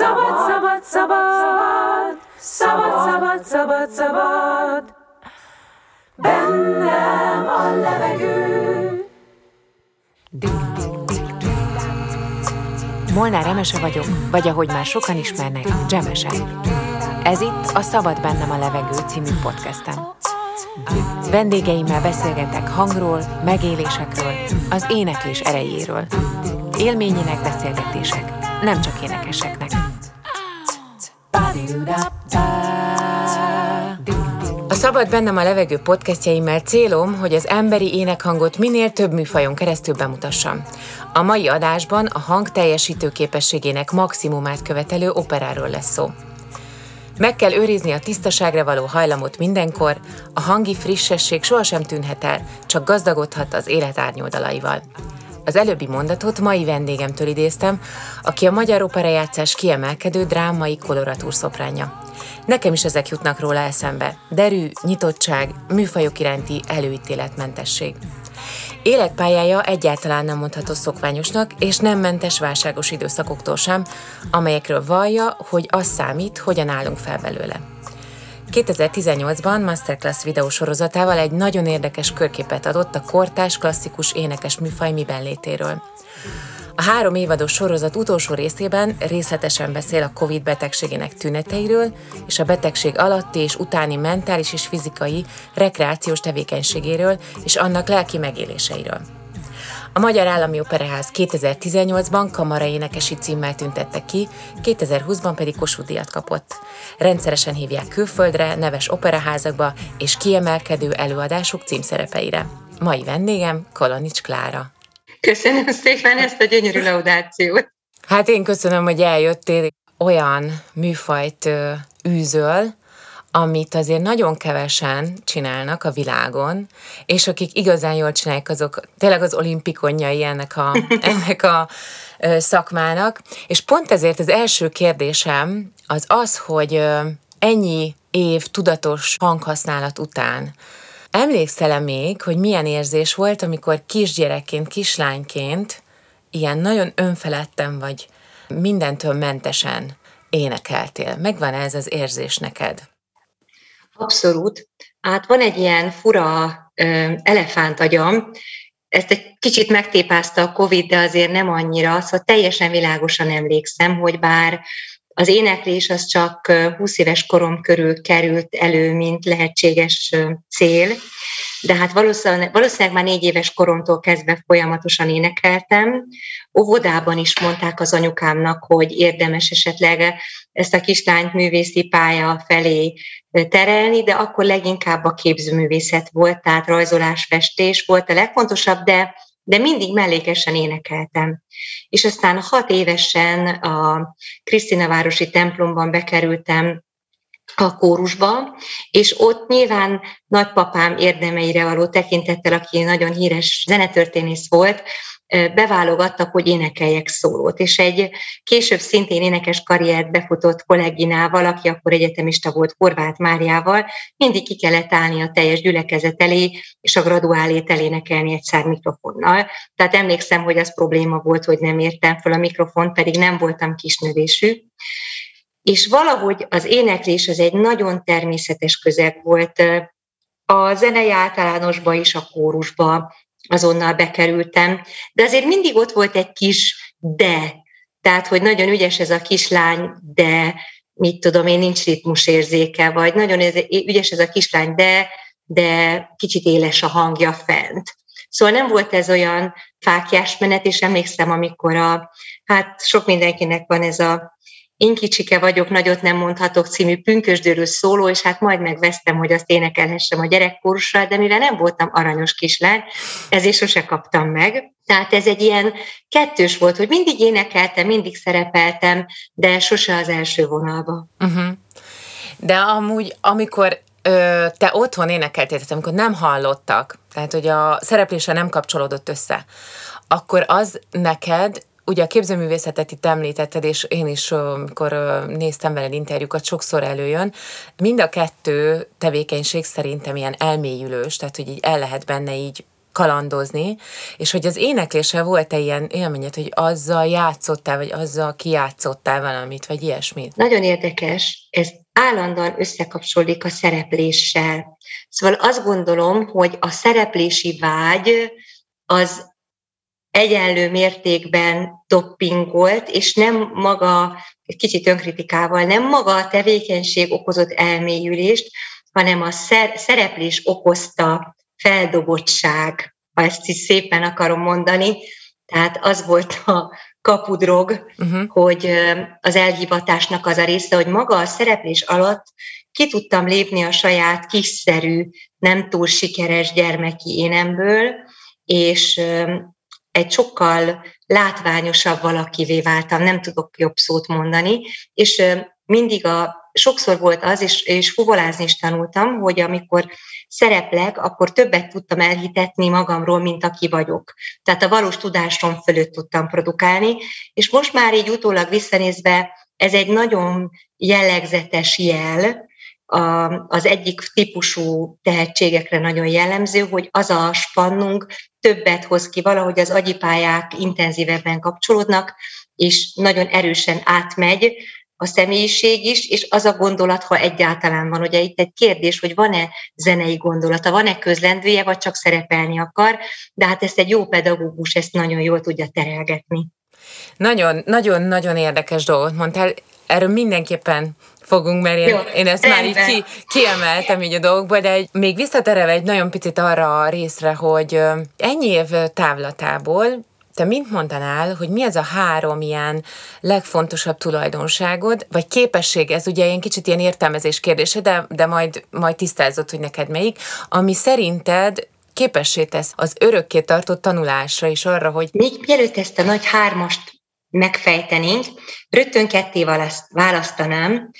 Szabad, szabad, szabad, szabad, szabad, szabad, szabad, bennem a levegő. Molnár Emese vagyok, vagy ahogy már sokan ismernek, Dzsemese. Ez itt a Szabad bennem a levegő című podcastem. Vendégeimmel beszélgetek hangról, megélésekről, az éneklés erejéről. Élményének beszélgetések, nem csak énekeseknek. A Szabad bennem a levegő podcastjeimmel célom, hogy az emberi énekhangot minél több műfajon keresztül bemutassam. A mai adásban a hang teljesítő képességének maximumát követelő operáról lesz szó. Meg kell őrizni a tisztaságra való hajlamot mindenkor, a hangi frissesség sohasem tűnhet el, csak gazdagodhat az élet árnyoldalaival. Az előbbi mondatot mai vendégemtől idéztem, aki a magyar operajátszás kiemelkedő drámai koloratúr szopránja. Nekem is ezek jutnak róla eszembe. Derű, nyitottság, műfajok iránti előítéletmentesség. Életpályája egyáltalán nem mondható szokványosnak, és nem mentes válságos időszakoktól sem, amelyekről vallja, hogy az számít, hogyan állunk fel belőle. 2018-ban Masterclass videósorozatával egy nagyon érdekes körképet adott a kortás klasszikus énekes műfaj miben létéről. A három évados sorozat utolsó részében részletesen beszél a COVID betegségének tüneteiről és a betegség alatti és utáni mentális és fizikai rekreációs tevékenységéről és annak lelki megéléseiről. A Magyar Állami Operaház 2018-ban kamara énekesi címmel tüntette ki, 2020-ban pedig Kossuth díjat kapott. Rendszeresen hívják külföldre, neves operaházakba és kiemelkedő előadások címszerepeire. Mai vendégem Kolonics Klára. Köszönöm szépen ezt a gyönyörű laudációt. Hát én köszönöm, hogy eljöttél. Olyan műfajt űzöl, amit azért nagyon kevesen csinálnak a világon, és akik igazán jól csinálják, azok tényleg az olimpikonjai ennek a, ennek a szakmának. És pont ezért az első kérdésem az az, hogy ennyi év tudatos hanghasználat után emlékszel-e még, hogy milyen érzés volt, amikor kisgyerekként, kislányként ilyen nagyon önfeledten vagy mindentől mentesen énekeltél? Megvan ez az érzés neked? Abszolút. Hát van egy ilyen fura elefánt agyam, ezt egy kicsit megtépázta a Covid, de azért nem annyira, szóval teljesen világosan emlékszem, hogy bár az éneklés az csak 20 éves korom körül került elő, mint lehetséges cél, de hát valószínűleg, valószínűleg már négy éves koromtól kezdve folyamatosan énekeltem. Óvodában is mondták az anyukámnak, hogy érdemes esetleg ezt a kislányt művészi pálya felé terelni, de akkor leginkább a képzőművészet volt, tehát rajzolás, festés volt a legfontosabb, de de mindig mellékesen énekeltem. És aztán hat évesen a Krisztinavárosi templomban bekerültem a kórusba, és ott nyilván nagypapám érdemeire való tekintettel, aki nagyon híres zenetörténész volt, beválogattak, hogy énekeljek szólót. És egy később szintén énekes karriert befutott kolléginával, aki akkor egyetemista volt Horváth Máriával, mindig ki kellett állni a teljes gyülekezet elé, és a graduálét elénekelni egyszer mikrofonnal. Tehát emlékszem, hogy az probléma volt, hogy nem értem fel a mikrofon, pedig nem voltam kisnövésű. És valahogy az éneklés az egy nagyon természetes közeg volt a zenei általánosba is, a kórusba, azonnal bekerültem, de azért mindig ott volt egy kis de, tehát, hogy nagyon ügyes ez a kislány, de mit tudom én, nincs ritmusérzéke, vagy nagyon ügyes ez a kislány, de, de kicsit éles a hangja fent. Szóval nem volt ez olyan fákjás menet, és emlékszem, amikor a, hát sok mindenkinek van ez a én kicsike vagyok, nagyot nem mondhatok című pünkösdőről szóló, és hát majd megvesztem, hogy azt énekelhessem a gyerekkorusra, de mivel nem voltam aranyos kislány, ezért sose kaptam meg. Tehát ez egy ilyen kettős volt, hogy mindig énekeltem, mindig szerepeltem, de sose az első vonalba. Uh-huh. De amúgy, amikor te otthon énekeltél, tehát amikor nem hallottak, tehát hogy a szereplése nem kapcsolódott össze, akkor az neked ugye a képzőművészetet itt említetted, és én is, amikor néztem veled interjúkat, sokszor előjön. Mind a kettő tevékenység szerintem ilyen elmélyülős, tehát hogy így el lehet benne így kalandozni, és hogy az éneklése volt-e ilyen élményed, hogy azzal játszottál, vagy azzal kijátszottál valamit, vagy ilyesmit? Nagyon érdekes, ez állandóan összekapcsolódik a szerepléssel. Szóval azt gondolom, hogy a szereplési vágy az egyenlő mértékben doppingolt, és nem maga, egy kicsit önkritikával, nem maga a tevékenység okozott elmélyülést, hanem a szereplés okozta feldobottság, ha ezt is szépen akarom mondani. Tehát az volt a kapudrog, uh-huh. hogy az elhivatásnak az a része, hogy maga a szereplés alatt ki tudtam lépni a saját kiszerű, nem túl sikeres gyermeki énemből, és egy sokkal látványosabb valakivé váltam, nem tudok jobb szót mondani, és mindig a, sokszor volt az, és, és fuvolázni is tanultam, hogy amikor szereplek, akkor többet tudtam elhitetni magamról, mint aki vagyok. Tehát a valós tudásom fölött tudtam produkálni, és most már így utólag visszanézve ez egy nagyon jellegzetes jel, a, az egyik típusú tehetségekre nagyon jellemző, hogy az a spannunk többet hoz ki, valahogy az agyipályák intenzívebben kapcsolódnak, és nagyon erősen átmegy a személyiség is, és az a gondolat, ha egyáltalán van. Ugye itt egy kérdés, hogy van-e zenei gondolata, van-e közlendője, vagy csak szerepelni akar, de hát ezt egy jó pedagógus ezt nagyon jól tudja terelgetni. Nagyon, nagyon, nagyon érdekes dolgot mondtál. Erről mindenképpen fogunk, mert én, Jó, én ezt rendben. már így ki, kiemeltem így a dolgokból, de egy, még visszaterelve egy nagyon picit arra a részre, hogy ennyi év távlatából te mint mondanál, hogy mi ez a három ilyen legfontosabb tulajdonságod, vagy képesség, ez ugye ilyen kicsit ilyen értelmezés kérdése, de, de majd, majd tisztázott, hogy neked melyik, ami szerinted képessé tesz az örökké tartott tanulásra és arra, hogy... Még mielőtt ezt a nagy hármast megfejtenénk, rögtön ketté választanám,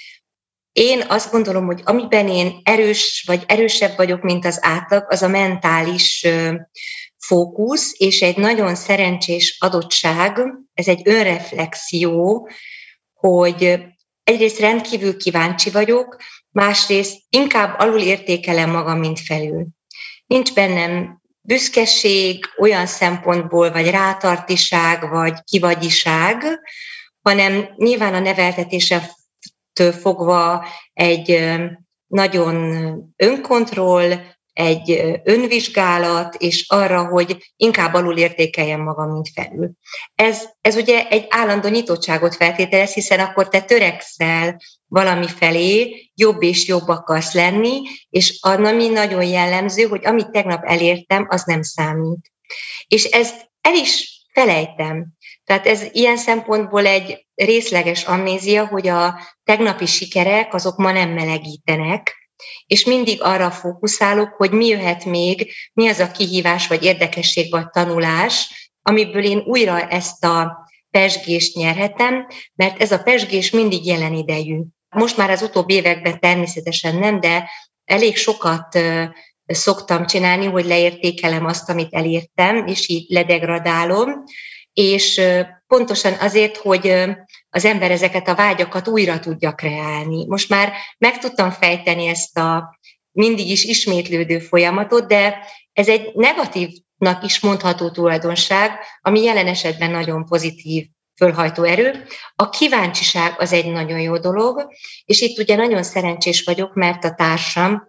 én azt gondolom, hogy amiben én erős vagy erősebb vagyok, mint az átlag, az a mentális fókusz, és egy nagyon szerencsés adottság, ez egy önreflexió, hogy egyrészt rendkívül kíváncsi vagyok, másrészt inkább alul értékelem magam, mint felül. Nincs bennem büszkeség olyan szempontból, vagy rátartiság, vagy kivagyiság, hanem nyilván a neveltetése fogva egy nagyon önkontroll, egy önvizsgálat, és arra, hogy inkább alul értékeljem magam, mint felül. Ez, ez ugye egy állandó nyitottságot feltételez, hiszen akkor te törekszel valami felé, jobb és jobb akarsz lenni, és ami nagyon jellemző, hogy amit tegnap elértem, az nem számít. És ezt el is felejtem. Tehát ez ilyen szempontból egy részleges amnézia, hogy a tegnapi sikerek azok ma nem melegítenek, és mindig arra fókuszálok, hogy mi jöhet még, mi az a kihívás, vagy érdekesség, vagy tanulás, amiből én újra ezt a pesgést nyerhetem, mert ez a pesgés mindig jelen idejű. Most már az utóbbi években természetesen nem, de elég sokat szoktam csinálni, hogy leértékelem azt, amit elértem, és így ledegradálom, és pontosan azért, hogy az ember ezeket a vágyakat újra tudja kreálni. Most már meg tudtam fejteni ezt a mindig is ismétlődő folyamatot, de ez egy negatívnak is mondható tulajdonság, ami jelen esetben nagyon pozitív fölhajtó erő. A kíváncsiság az egy nagyon jó dolog, és itt ugye nagyon szerencsés vagyok, mert a társam,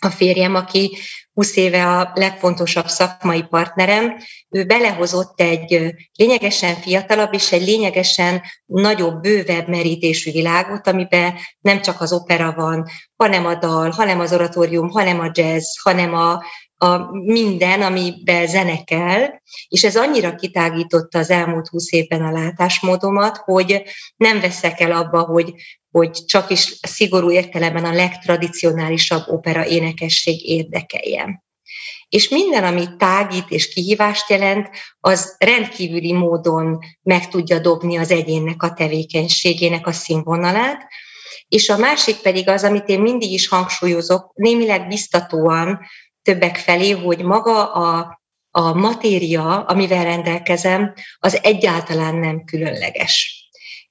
a férjem, aki 20 éve a legfontosabb szakmai partnerem, ő belehozott egy lényegesen fiatalabb és egy lényegesen nagyobb, bővebb merítésű világot, amiben nem csak az opera van, hanem a dal, hanem az oratórium, hanem a jazz, hanem a, a minden, amiben zene kell, és ez annyira kitágította az elmúlt húsz évben a látásmódomat, hogy nem veszek el abba, hogy, hogy csak is szigorú értelemben a legtradicionálisabb opera énekesség érdekeljen. És minden, ami tágít és kihívást jelent, az rendkívüli módon meg tudja dobni az egyénnek a tevékenységének a színvonalát, és a másik pedig az, amit én mindig is hangsúlyozok, némileg biztatóan többek felé, hogy maga a, a matéria, amivel rendelkezem, az egyáltalán nem különleges.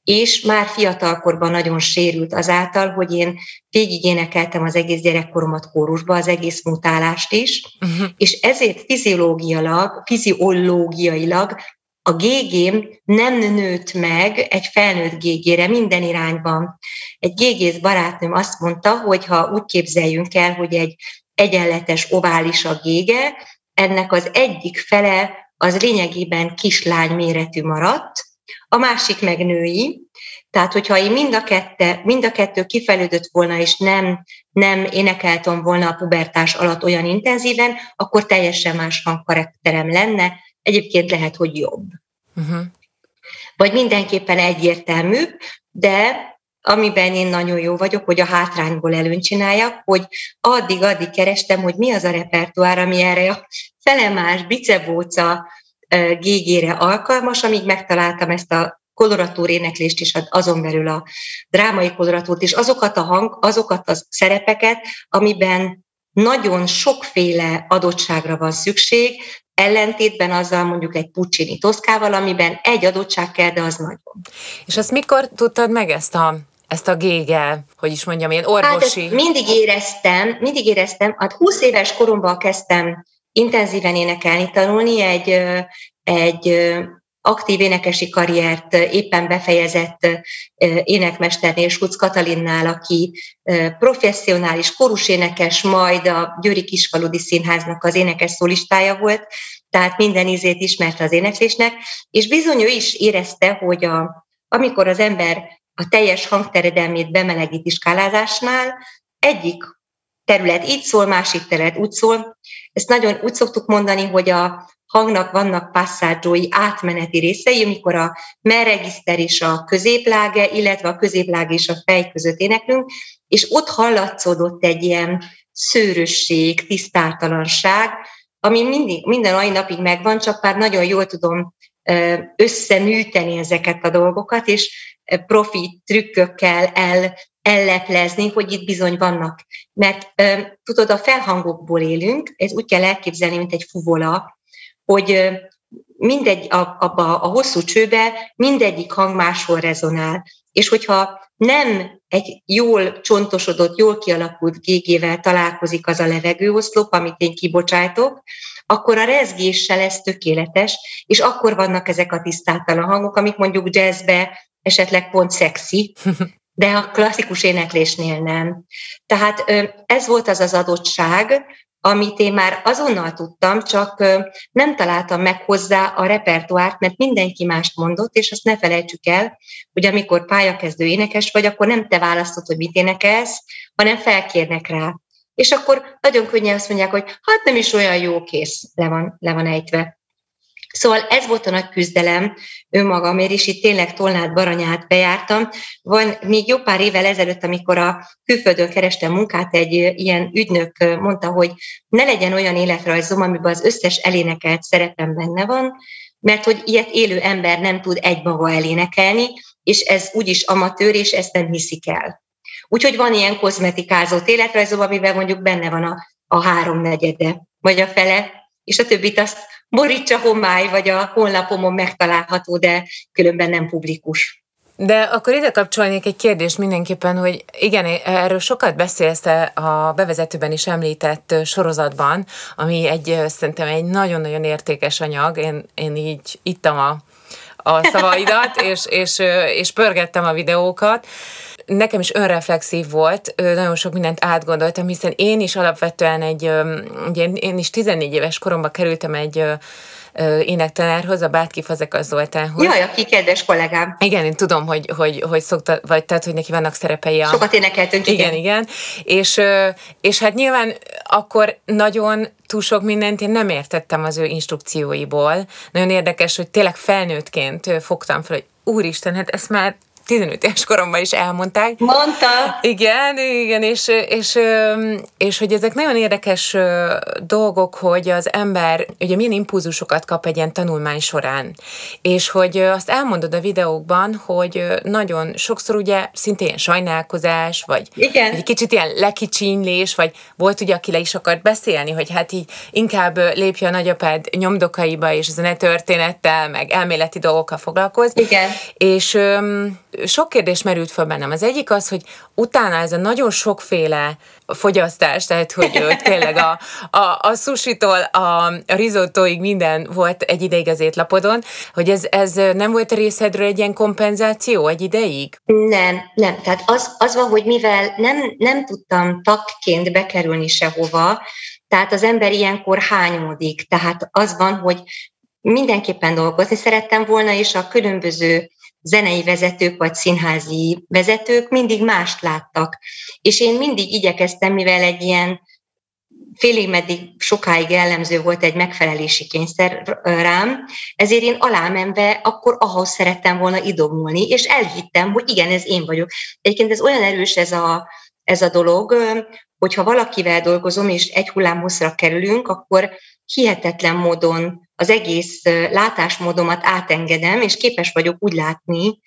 És már fiatalkorban nagyon sérült azáltal, hogy én végig énekeltem az egész gyerekkoromat kórusba, az egész mutálást is, uh-huh. és ezért fiziológiailag, fiziológiailag a gégém nem nőtt meg egy felnőtt gégére minden irányban. Egy gégész barátnőm azt mondta, hogy ha úgy képzeljünk el, hogy egy egyenletes ovális a gége, ennek az egyik fele az lényegében kislány méretű maradt, a másik meg női. Tehát, hogyha én mind a, kette, mind a kettő kifejlődött volna, és nem, nem énekeltem volna a pubertás alatt olyan intenzíven, akkor teljesen más hangkarakterem lenne, egyébként lehet, hogy jobb. Uh-huh. Vagy mindenképpen egyértelműbb, de amiben én nagyon jó vagyok, hogy a hátrányból előn csináljak, hogy addig-addig kerestem, hogy mi az a repertoár, ami erre a felemás, bicebóca gégére alkalmas, amíg megtaláltam ezt a koloratúr éneklést is, azon belül a drámai koloratúrt is, azokat a hang, azokat a szerepeket, amiben nagyon sokféle adottságra van szükség, ellentétben azzal mondjuk egy Puccini toszkával, amiben egy adottság kell, de az nagyon. És azt mikor tudtad meg ezt a ezt a gége, hogy is mondjam, ilyen orvosi... Hát mindig éreztem, mindig éreztem, hát 20 éves koromban kezdtem intenzíven énekelni, tanulni, egy, egy aktív énekesi karriert éppen befejezett énekmesternél, Schutz Katalinnál, aki professzionális korusénekes, majd a Győri Kisfaludi Színháznak az énekes szólistája volt, tehát minden ízét ismerte az éneklésnek, és bizony ő is érezte, hogy a, amikor az ember a teljes hangteredelmét bemelegíti skálázásnál, egyik terület így szól, másik terület úgy szól. Ezt nagyon úgy szoktuk mondani, hogy a hangnak vannak passzádzsói, átmeneti részei, amikor a merregiszter és a középláge, illetve a középláge és a fej között éneklünk, és ott hallatszódott egy ilyen szőrösség, tisztátalanság, ami mindig, minden mai napig megvan, csak már nagyon jól tudom összeműteni ezeket a dolgokat, és profi trükkökkel el, elleplezni, hogy itt bizony vannak. Mert tudod, a felhangokból élünk, ez úgy kell elképzelni, mint egy fuvola, hogy mindegy, a, abba a hosszú csőbe mindegyik hang máshol rezonál. És hogyha nem egy jól csontosodott, jól kialakult gégével találkozik az a levegőoszlop, amit én kibocsájtok, akkor a rezgéssel ez tökéletes, és akkor vannak ezek a tisztátalan hangok, amik mondjuk jazzbe esetleg pont szexi, de a klasszikus éneklésnél nem. Tehát ez volt az az adottság, amit én már azonnal tudtam, csak nem találtam meg hozzá a repertoárt, mert mindenki mást mondott, és azt ne felejtsük el, hogy amikor pályakezdő énekes vagy, akkor nem te választod, hogy mit énekelsz, hanem felkérnek rá. És akkor nagyon könnyen azt mondják, hogy hát nem is olyan jó kész, le van, le van ejtve. Szóval ez volt a nagy küzdelem önmagamért, és itt tényleg Tolnát Baranyát bejártam. Van még jó pár évvel ezelőtt, amikor a külföldön kerestem munkát, egy ilyen ügynök mondta, hogy ne legyen olyan életrajzom, amiben az összes elénekelt szerepem benne van, mert hogy ilyet élő ember nem tud egy maga elénekelni, és ez úgyis amatőr, és ezt nem hiszik el. Úgyhogy van ilyen kozmetikázott életrajzom, amiben mondjuk benne van a, a háromnegyede, vagy a fele, és a többit azt borítsa homály, vagy a honlapomon megtalálható, de különben nem publikus. De akkor ide kapcsolnék egy kérdést mindenképpen, hogy igen, erről sokat beszélsz a bevezetőben is említett sorozatban, ami egy szerintem egy nagyon-nagyon értékes anyag. Én, én így ittam a, a szavaidat, és, és, és pörgettem a videókat nekem is önreflexív volt, nagyon sok mindent átgondoltam, hiszen én is alapvetően egy, ugye én is 14 éves koromban kerültem egy énektanárhoz, a Bátki Fazekas Zoltánhoz. Jaj, aki kedves kollégám. Igen, én tudom, hogy, hogy, hogy szokta, vagy tehát, hogy neki vannak szerepei. A... Sokat énekeltünk, igen. Igen, igen. És, és hát nyilván akkor nagyon túl sok mindent én nem értettem az ő instrukcióiból. Nagyon érdekes, hogy tényleg felnőttként fogtam fel, hogy úristen, hát ezt már 15 éves koromban is elmondták. Mondta. Igen, igen, és, és, és hogy ezek nagyon érdekes dolgok, hogy az ember ugye milyen impulzusokat kap egy ilyen tanulmány során. És hogy azt elmondod a videókban, hogy nagyon sokszor ugye szintén ilyen sajnálkozás, vagy igen. egy kicsit ilyen lekicsinylés, vagy volt ugye, aki le is akart beszélni, hogy hát így inkább lépje a nagyapád nyomdokaiba, és ezen a történettel, meg elméleti dolgokkal foglalkoz. Igen. És sok kérdés merült fel bennem. Az egyik az, hogy utána ez a nagyon sokféle fogyasztás, tehát hogy ott tényleg a, a, a sushitól a, risottoig minden volt egy ideig az étlapodon, hogy ez, ez nem volt részedről egy ilyen kompenzáció egy ideig? Nem, nem. Tehát az, az van, hogy mivel nem, nem tudtam takként bekerülni sehova, tehát az ember ilyenkor hányódik. Tehát az van, hogy mindenképpen dolgozni szerettem volna, és a különböző zenei vezetők vagy színházi vezetők mindig mást láttak. És én mindig igyekeztem, mivel egy ilyen félig meddig sokáig jellemző volt egy megfelelési kényszer rám, ezért én alámenve akkor ahhoz szerettem volna idogulni, és elhittem, hogy igen, ez én vagyok. Egyébként ez olyan erős ez a, ez a dolog, hogyha valakivel dolgozom, és egy hullámhosszra kerülünk, akkor hihetetlen módon az egész látásmódomat átengedem, és képes vagyok úgy látni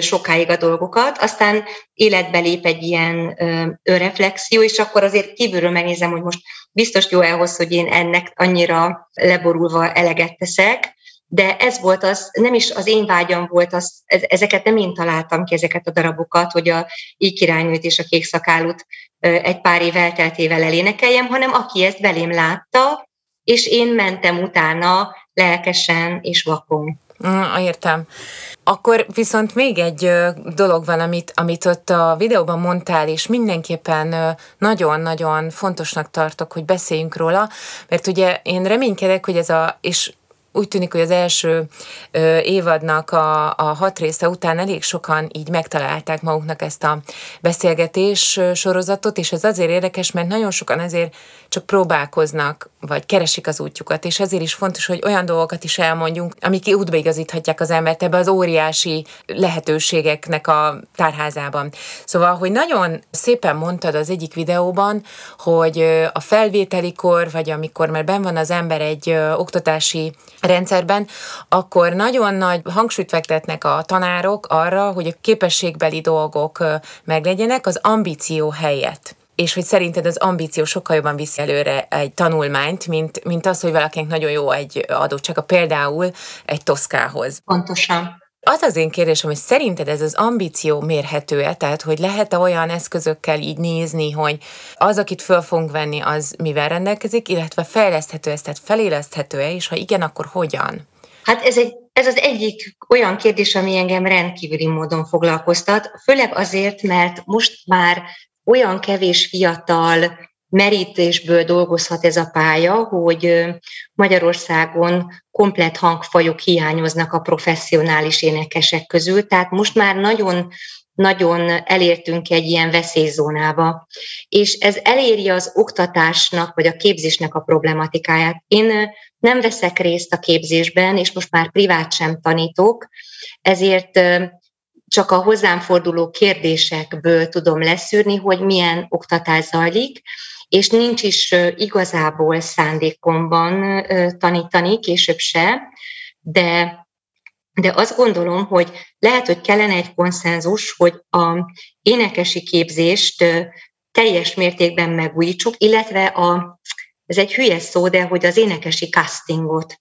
sokáig a dolgokat, aztán életbe lép egy ilyen reflexió, és akkor azért kívülről megnézem, hogy most biztos jó elhoz, hogy én ennek annyira leborulva eleget teszek, de ez volt az, nem is az én vágyam volt, az, ezeket nem én találtam ki, ezeket a darabokat, hogy a így királynőt és a kék szakállut egy pár év elteltével elénekeljem, hanem aki ezt velém látta, és én mentem utána lelkesen és vakon. Mm, értem. Akkor viszont még egy dolog van, amit, amit ott a videóban mondtál, és mindenképpen nagyon-nagyon fontosnak tartok, hogy beszéljünk róla, mert ugye én reménykedek, hogy ez a, és úgy tűnik, hogy az első évadnak a, a hat része után elég sokan így megtalálták maguknak ezt a beszélgetés sorozatot, és ez azért érdekes, mert nagyon sokan azért csak próbálkoznak, vagy keresik az útjukat, és ezért is fontos, hogy olyan dolgokat is elmondjunk, amik útba az embert ebbe az óriási lehetőségeknek a tárházában. Szóval, hogy nagyon szépen mondtad az egyik videóban, hogy a felvételikor, vagy amikor már ben van az ember egy oktatási rendszerben, akkor nagyon nagy hangsúlyt fektetnek a tanárok arra, hogy a képességbeli dolgok meglegyenek az ambíció helyett és hogy szerinted az ambíció sokkal jobban viszi előre egy tanulmányt, mint, mint az, hogy valakinek nagyon jó egy adottsága, például egy toszkához. Pontosan. Az az én kérdésem, hogy szerinted ez az ambíció mérhető-e? Tehát, hogy lehet-e olyan eszközökkel így nézni, hogy az, akit föl fogunk venni, az mivel rendelkezik, illetve fejleszthető ez, tehát feléleszthető-e, és ha igen, akkor hogyan? Hát ez, egy, ez az egyik olyan kérdés, ami engem rendkívüli módon foglalkoztat, főleg azért, mert most már olyan kevés fiatal merítésből dolgozhat ez a pálya, hogy Magyarországon komplet hangfajok hiányoznak a professzionális énekesek közül, tehát most már nagyon nagyon elértünk egy ilyen veszélyzónába, és ez eléri az oktatásnak vagy a képzésnek a problematikáját. Én nem veszek részt a képzésben, és most már privát sem tanítok, ezért csak a hozzám forduló kérdésekből tudom leszűrni, hogy milyen oktatás zajlik, és nincs is igazából szándékomban tanítani, később se, de, de azt gondolom, hogy lehet, hogy kellene egy konszenzus, hogy a énekesi képzést teljes mértékben megújítsuk, illetve a, ez egy hülye szó, de hogy az énekesi castingot.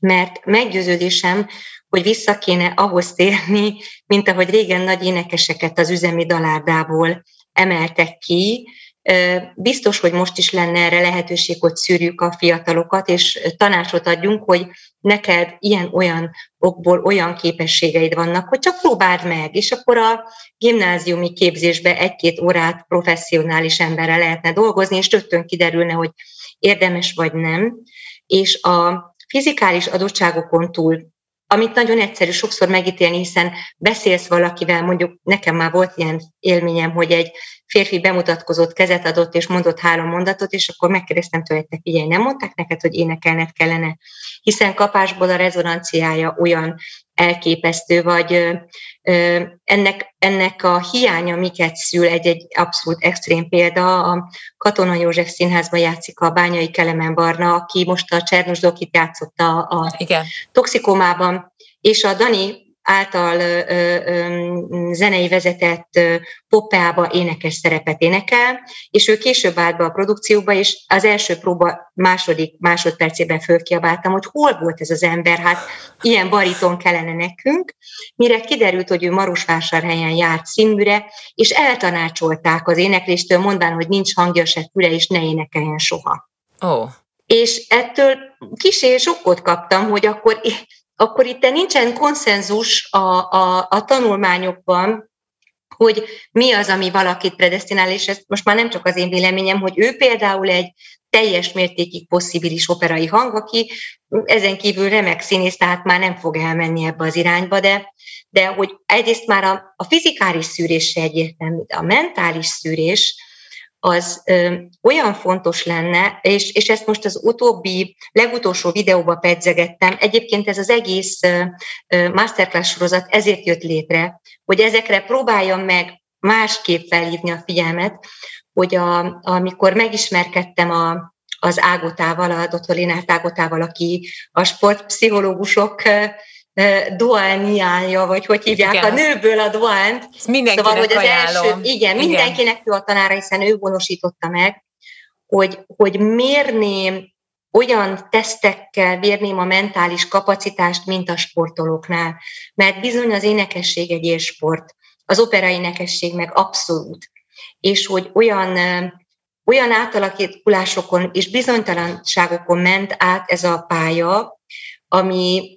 Mert meggyőződésem, hogy vissza kéne ahhoz térni, mint ahogy régen nagy énekeseket az üzemi dalárdából emeltek ki, Biztos, hogy most is lenne erre lehetőség, hogy szűrjük a fiatalokat, és tanácsot adjunk, hogy neked ilyen-olyan okból olyan képességeid vannak, hogy csak próbáld meg, és akkor a gimnáziumi képzésbe egy-két órát professzionális emberrel lehetne dolgozni, és rögtön kiderülne, hogy érdemes vagy nem. És a fizikális adottságokon túl amit nagyon egyszerű sokszor megítélni, hiszen beszélsz valakivel, mondjuk nekem már volt ilyen élményem, hogy egy férfi bemutatkozott, kezet adott és mondott három mondatot, és akkor megkérdeztem tőle, hogy figyelj, nem mondták neked, hogy énekelned kellene, hiszen kapásból a rezonanciája olyan elképesztő, vagy ennek, ennek a hiánya miket szül, egy, egy abszolút extrém példa, a Katona József Színházban játszik a Bányai Kelemen Barna, aki most a Csernus Dokit játszotta a Igen. toxikomában, és a Dani által ö, ö, zenei vezetett poppeába énekes szerepet énekel, és ő később állt be a produkcióba, és az első próba második másodpercében fölkiabáltam, hogy hol volt ez az ember, hát ilyen bariton kellene nekünk, mire kiderült, hogy ő Marosvásárhelyen járt színműre, és eltanácsolták az énekléstől, mondván, hogy nincs hangja se füle, és ne énekeljen soha. Oh. És ettől kisé sokkot kaptam, hogy akkor, akkor itt nincsen konszenzus a, a, a tanulmányokban, hogy mi az, ami valakit predestinál, és ez most már nem csak az én véleményem, hogy ő például egy teljes mértékig possibilis operai hang, aki ezen kívül remek színész, tehát már nem fog elmenni ebbe az irányba, de, de hogy egyrészt már a, a fizikális szűrés se egyértelmű, de a mentális szűrés, az ö, olyan fontos lenne, és, és ezt most az utóbbi, legutolsó videóba pedzegettem, egyébként ez az egész ö, masterclass sorozat ezért jött létre, hogy ezekre próbáljam meg másképp felhívni a figyelmet, hogy a, amikor megismerkedtem a, az Ágotával, a dr. Linát Ágotával, aki a sportpszichológusok doániája, vagy hogy hívják, igen, a nőből a doánt. Szóval, hogy az ajánlom. első, igen, igen, mindenkinek ő a tanára, hiszen ő honosította meg, hogy, hogy mérném olyan tesztekkel mérném a mentális kapacitást, mint a sportolóknál. Mert bizony az énekesség egy élsport, az opera énekesség meg abszolút. És hogy olyan, olyan átalakulásokon és bizonytalanságokon ment át ez a pálya, ami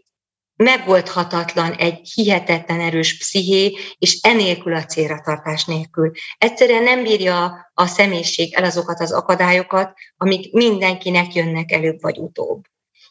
megoldhatatlan egy hihetetlen erős psziché, és enélkül a célra tartás nélkül. Egyszerűen nem bírja a személyiség el azokat az akadályokat, amik mindenkinek jönnek előbb vagy utóbb.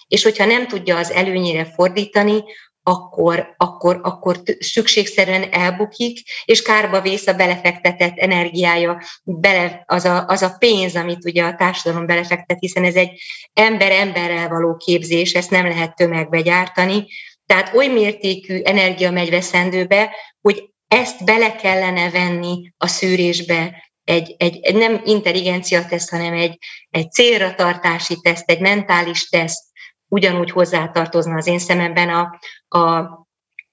És hogyha nem tudja az előnyére fordítani, akkor, akkor, akkor szükségszerűen elbukik, és kárba vész a belefektetett energiája, bele, az, a, az a pénz, amit ugye a társadalom belefektet, hiszen ez egy ember-emberrel való képzés, ezt nem lehet tömegbe gyártani, tehát oly mértékű energia megy veszendőbe, hogy ezt bele kellene venni a szűrésbe, egy, egy, egy nem intelligencia teszt, hanem egy, egy célra tartási teszt, egy mentális teszt, ugyanúgy hozzátartozna az én szememben a, a,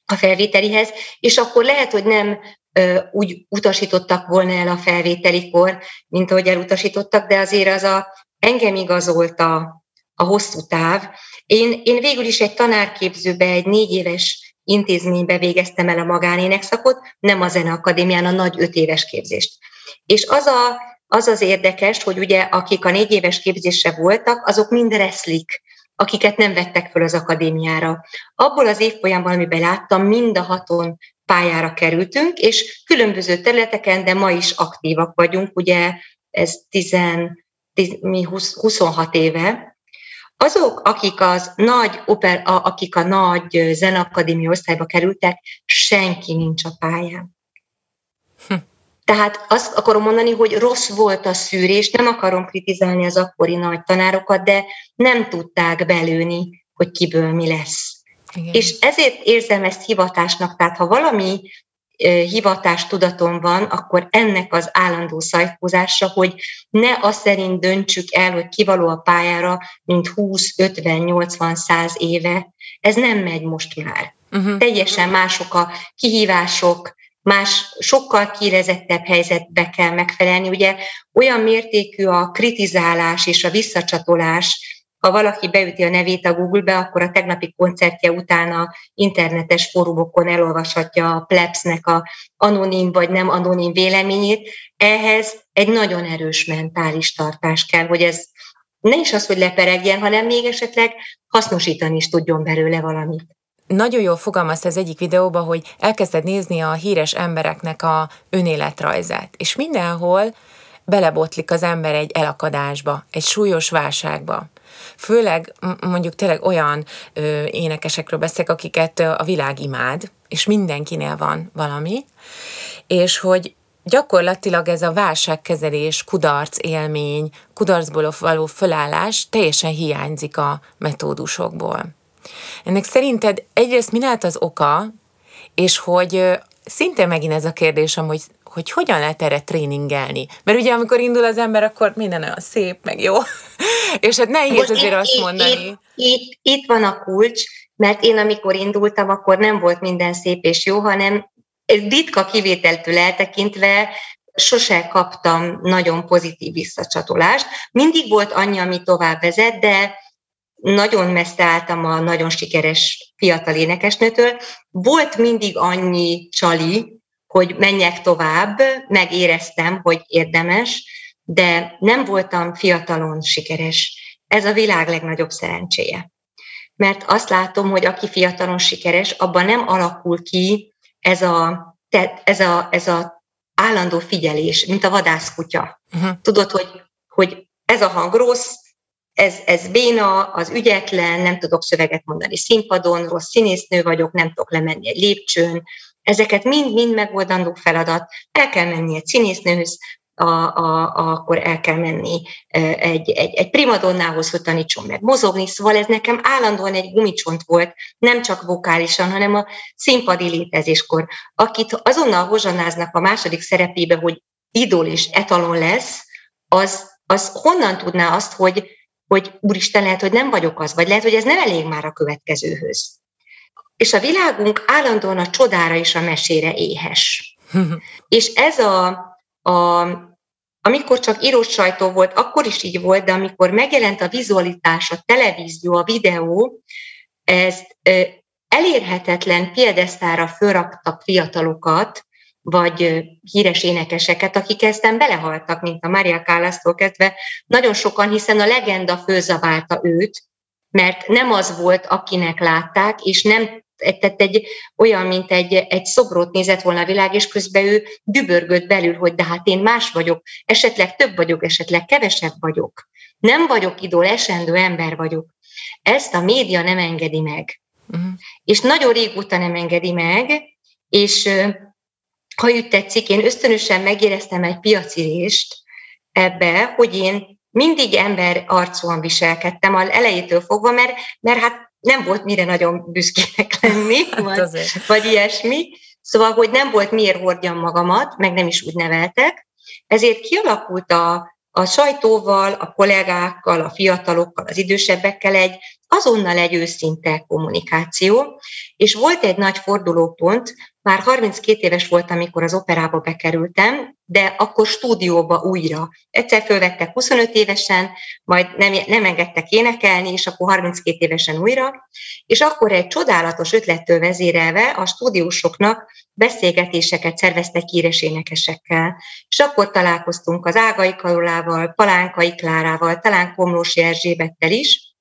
a felvételihez, és akkor lehet, hogy nem ö, úgy utasítottak volna el a felvételikor, mint ahogy elutasítottak, de azért az a engem igazolta a hosszú táv. Én, én végül is egy tanárképzőbe, egy négy éves intézménybe végeztem el a magánénekszakot, nem a Zeneakadémián a nagy öt éves képzést. És az, a, az az érdekes, hogy ugye akik a négy éves képzésre voltak, azok mind reszlik, akiket nem vettek föl az akadémiára. Abból az évfolyamban, amiben láttam, mind a haton pályára kerültünk, és különböző területeken, de ma is aktívak vagyunk, ugye ez 10, 10, mi 20, 26 éve, azok, akik, az nagy oper, akik a nagy zenakadémia osztályba kerültek, senki nincs a pályán. Hm. Tehát azt akarom mondani, hogy rossz volt a szűrés, nem akarom kritizálni az akkori nagy tanárokat, de nem tudták belőni, hogy kiből mi lesz. Igen. És ezért érzem ezt hivatásnak, tehát ha valami hivatás tudatom van, akkor ennek az állandó szajkózása, hogy ne azt szerint döntsük el, hogy kivaló a pályára, mint 20, 50, 80, 100 éve. Ez nem megy most már. Uh-huh. Teljesen mások a kihívások, más, sokkal kirezettebb helyzetbe kell megfelelni. Ugye olyan mértékű a kritizálás és a visszacsatolás, ha valaki beüti a nevét a Google-be, akkor a tegnapi koncertje után a internetes fórumokon elolvashatja a plebsnek a anonim vagy nem anonim véleményét. Ehhez egy nagyon erős mentális tartás kell, hogy ez ne is az, hogy leperegjen, hanem még esetleg hasznosítani is tudjon belőle valamit. Nagyon jól fogalmazta az egyik videóban, hogy elkezded nézni a híres embereknek a önéletrajzát, és mindenhol belebotlik az ember egy elakadásba, egy súlyos válságba. Főleg mondjuk tényleg olyan ö, énekesekről beszélek, akiket a világ imád, és mindenkinél van valami, és hogy gyakorlatilag ez a válságkezelés, kudarc élmény, kudarcból való fölállás teljesen hiányzik a metódusokból. Ennek szerinted egyrészt mi lehet az oka, és hogy szinte megint ez a kérdésem, hogy hogy hogyan lehet erre tréningelni. Mert ugye amikor indul az ember, akkor minden olyan szép, meg jó. És hát nehéz azért azt mondani. Itt, itt, itt van a kulcs, mert én amikor indultam, akkor nem volt minden szép és jó, hanem ritka kivételtől eltekintve sose kaptam nagyon pozitív visszacsatolást. Mindig volt annyi, ami tovább vezet, de nagyon messze álltam a nagyon sikeres fiatal énekesnőtől. Volt mindig annyi csali, hogy menjek tovább, megéreztem, hogy érdemes, de nem voltam fiatalon sikeres. Ez a világ legnagyobb szerencséje. Mert azt látom, hogy aki fiatalon sikeres, abban nem alakul ki ez a, ez a, ez a állandó figyelés, mint a vadászkutya. Uh-huh. Tudod, hogy, hogy ez a hang rossz, ez, ez béna, az ügyetlen, nem tudok szöveget mondani színpadon, rossz színésznő vagyok, nem tudok lemenni egy lépcsőn. Ezeket mind-mind megoldandó feladat. El kell menni egy színésznőhöz, a, a, a, akkor el kell menni egy, egy, egy primadonnához, hogy tanítson meg mozogni, szóval ez nekem állandóan egy gumicsont volt, nem csak vokálisan, hanem a színpadi létezéskor. Akit azonnal hozsanáznak a második szerepébe, hogy idol és etalon lesz, az, az honnan tudná azt, hogy, hogy úristen, lehet, hogy nem vagyok az, vagy lehet, hogy ez nem elég már a következőhöz. És a világunk állandóan a csodára és a mesére éhes. és ez a, a, amikor csak írós sajtó volt, akkor is így volt, de amikor megjelent a vizualitás, a televízió, a videó, ezt elérhetetlen piedesztára fölraktak fiatalokat, vagy híres énekeseket, akik ezten belehaltak, mint a Maria Callas-tól kezdve, nagyon sokan, hiszen a legenda főzabálta őt, mert nem az volt, akinek látták, és nem tehát egy, olyan, mint egy, egy szobrot nézett volna a világ, és közben ő dübörgött belül, hogy de hát én más vagyok, esetleg több vagyok, esetleg kevesebb vagyok. Nem vagyok idól, esendő ember vagyok. Ezt a média nem engedi meg. Uh-huh. És nagyon régóta nem engedi meg, és ha úgy tetszik, én ösztönösen megéreztem egy piacirést ebbe, hogy én mindig ember arcúan viselkedtem az elejétől fogva, mert, mert hát nem volt mire nagyon büszkének lenni, hát vagy, vagy ilyesmi. Szóval, hogy nem volt miért hordjam magamat, meg nem is úgy neveltek. Ezért kialakult a, a sajtóval, a kollégákkal, a fiatalokkal, az idősebbekkel egy azonnal egy őszinte kommunikáció, és volt egy nagy fordulópont, már 32 éves voltam, amikor az operába bekerültem, de akkor stúdióba újra. Egyszer fölvettek 25 évesen, majd nem, nem engedtek énekelni, és akkor 32 évesen újra, és akkor egy csodálatos ötlettől vezérelve a stúdiósoknak beszélgetéseket szerveztek híres énekesekkel. És akkor találkoztunk az Ágai Karolával, Palánkai Klárával, talán Komlós Erzsébettel is,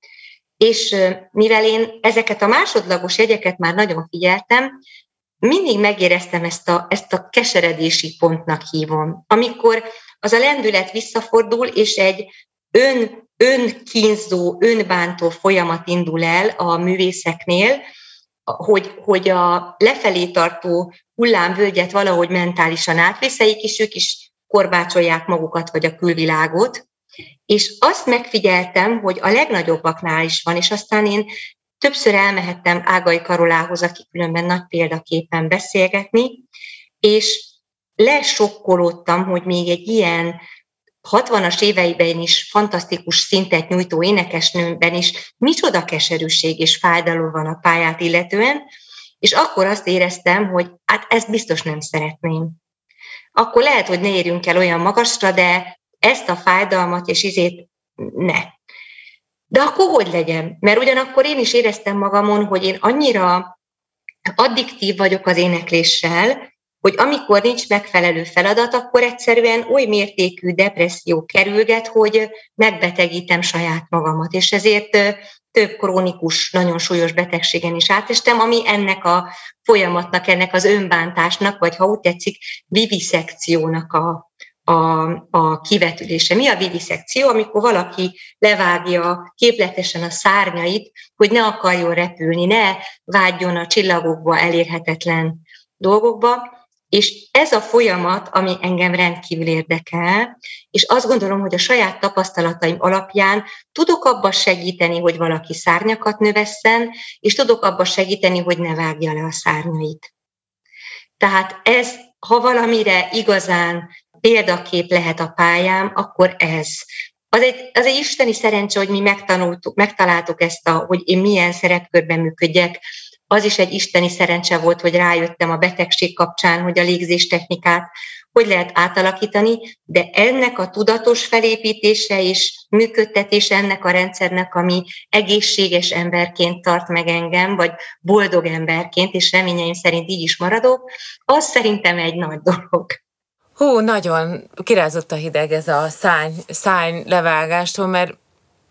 és mivel én ezeket a másodlagos jegyeket már nagyon figyeltem, mindig megéreztem ezt a, ezt a keseredési pontnak hívom, amikor az a lendület visszafordul, és egy ön, önkínzó, önbántó folyamat indul el a művészeknél, hogy, hogy a lefelé tartó hullámvölgyet valahogy mentálisan átvészeik, és ők is korbácsolják magukat vagy a külvilágot. És azt megfigyeltem, hogy a legnagyobbaknál is van, és aztán én többször elmehettem Ágai Karolához, aki különben nagy példaképpen beszélgetni, és lesokkolódtam, hogy még egy ilyen 60-as éveiben is fantasztikus szintet nyújtó énekesnőben is micsoda keserűség és fájdalom van a pályát illetően, és akkor azt éreztem, hogy hát ezt biztos nem szeretném. Akkor lehet, hogy ne érjünk el olyan magasra, de ezt a fájdalmat és izét ne. De akkor hogy legyen? Mert ugyanakkor én is éreztem magamon, hogy én annyira addiktív vagyok az énekléssel, hogy amikor nincs megfelelő feladat, akkor egyszerűen oly mértékű depresszió kerülget, hogy megbetegítem saját magamat. És ezért több krónikus, nagyon súlyos betegségen is átestem, ami ennek a folyamatnak, ennek az önbántásnak, vagy ha úgy tetszik, viviszekciónak a, a, a kivetülése. Mi a viviszekció? Amikor valaki levágja képletesen a szárnyait, hogy ne akarjon repülni, ne vágyjon a csillagokba elérhetetlen dolgokba, és ez a folyamat, ami engem rendkívül érdekel, és azt gondolom, hogy a saját tapasztalataim alapján tudok abba segíteni, hogy valaki szárnyakat növesszen, és tudok abba segíteni, hogy ne vágja le a szárnyait. Tehát ez, ha valamire igazán példakép lehet a pályám, akkor ez. az egy, az egy isteni szerencse, hogy mi megtanultuk, megtaláltuk ezt, a, hogy én milyen szerepkörben működjek. Az is egy isteni szerencse volt, hogy rájöttem a betegség kapcsán, hogy a légzés technikát hogy lehet átalakítani, de ennek a tudatos felépítése és működtetése ennek a rendszernek, ami egészséges emberként tart meg engem, vagy boldog emberként, és reményeim szerint így is maradok, az szerintem egy nagy dolog. Hú, nagyon kirázott a hideg ez a szány, szány levágástól, mert,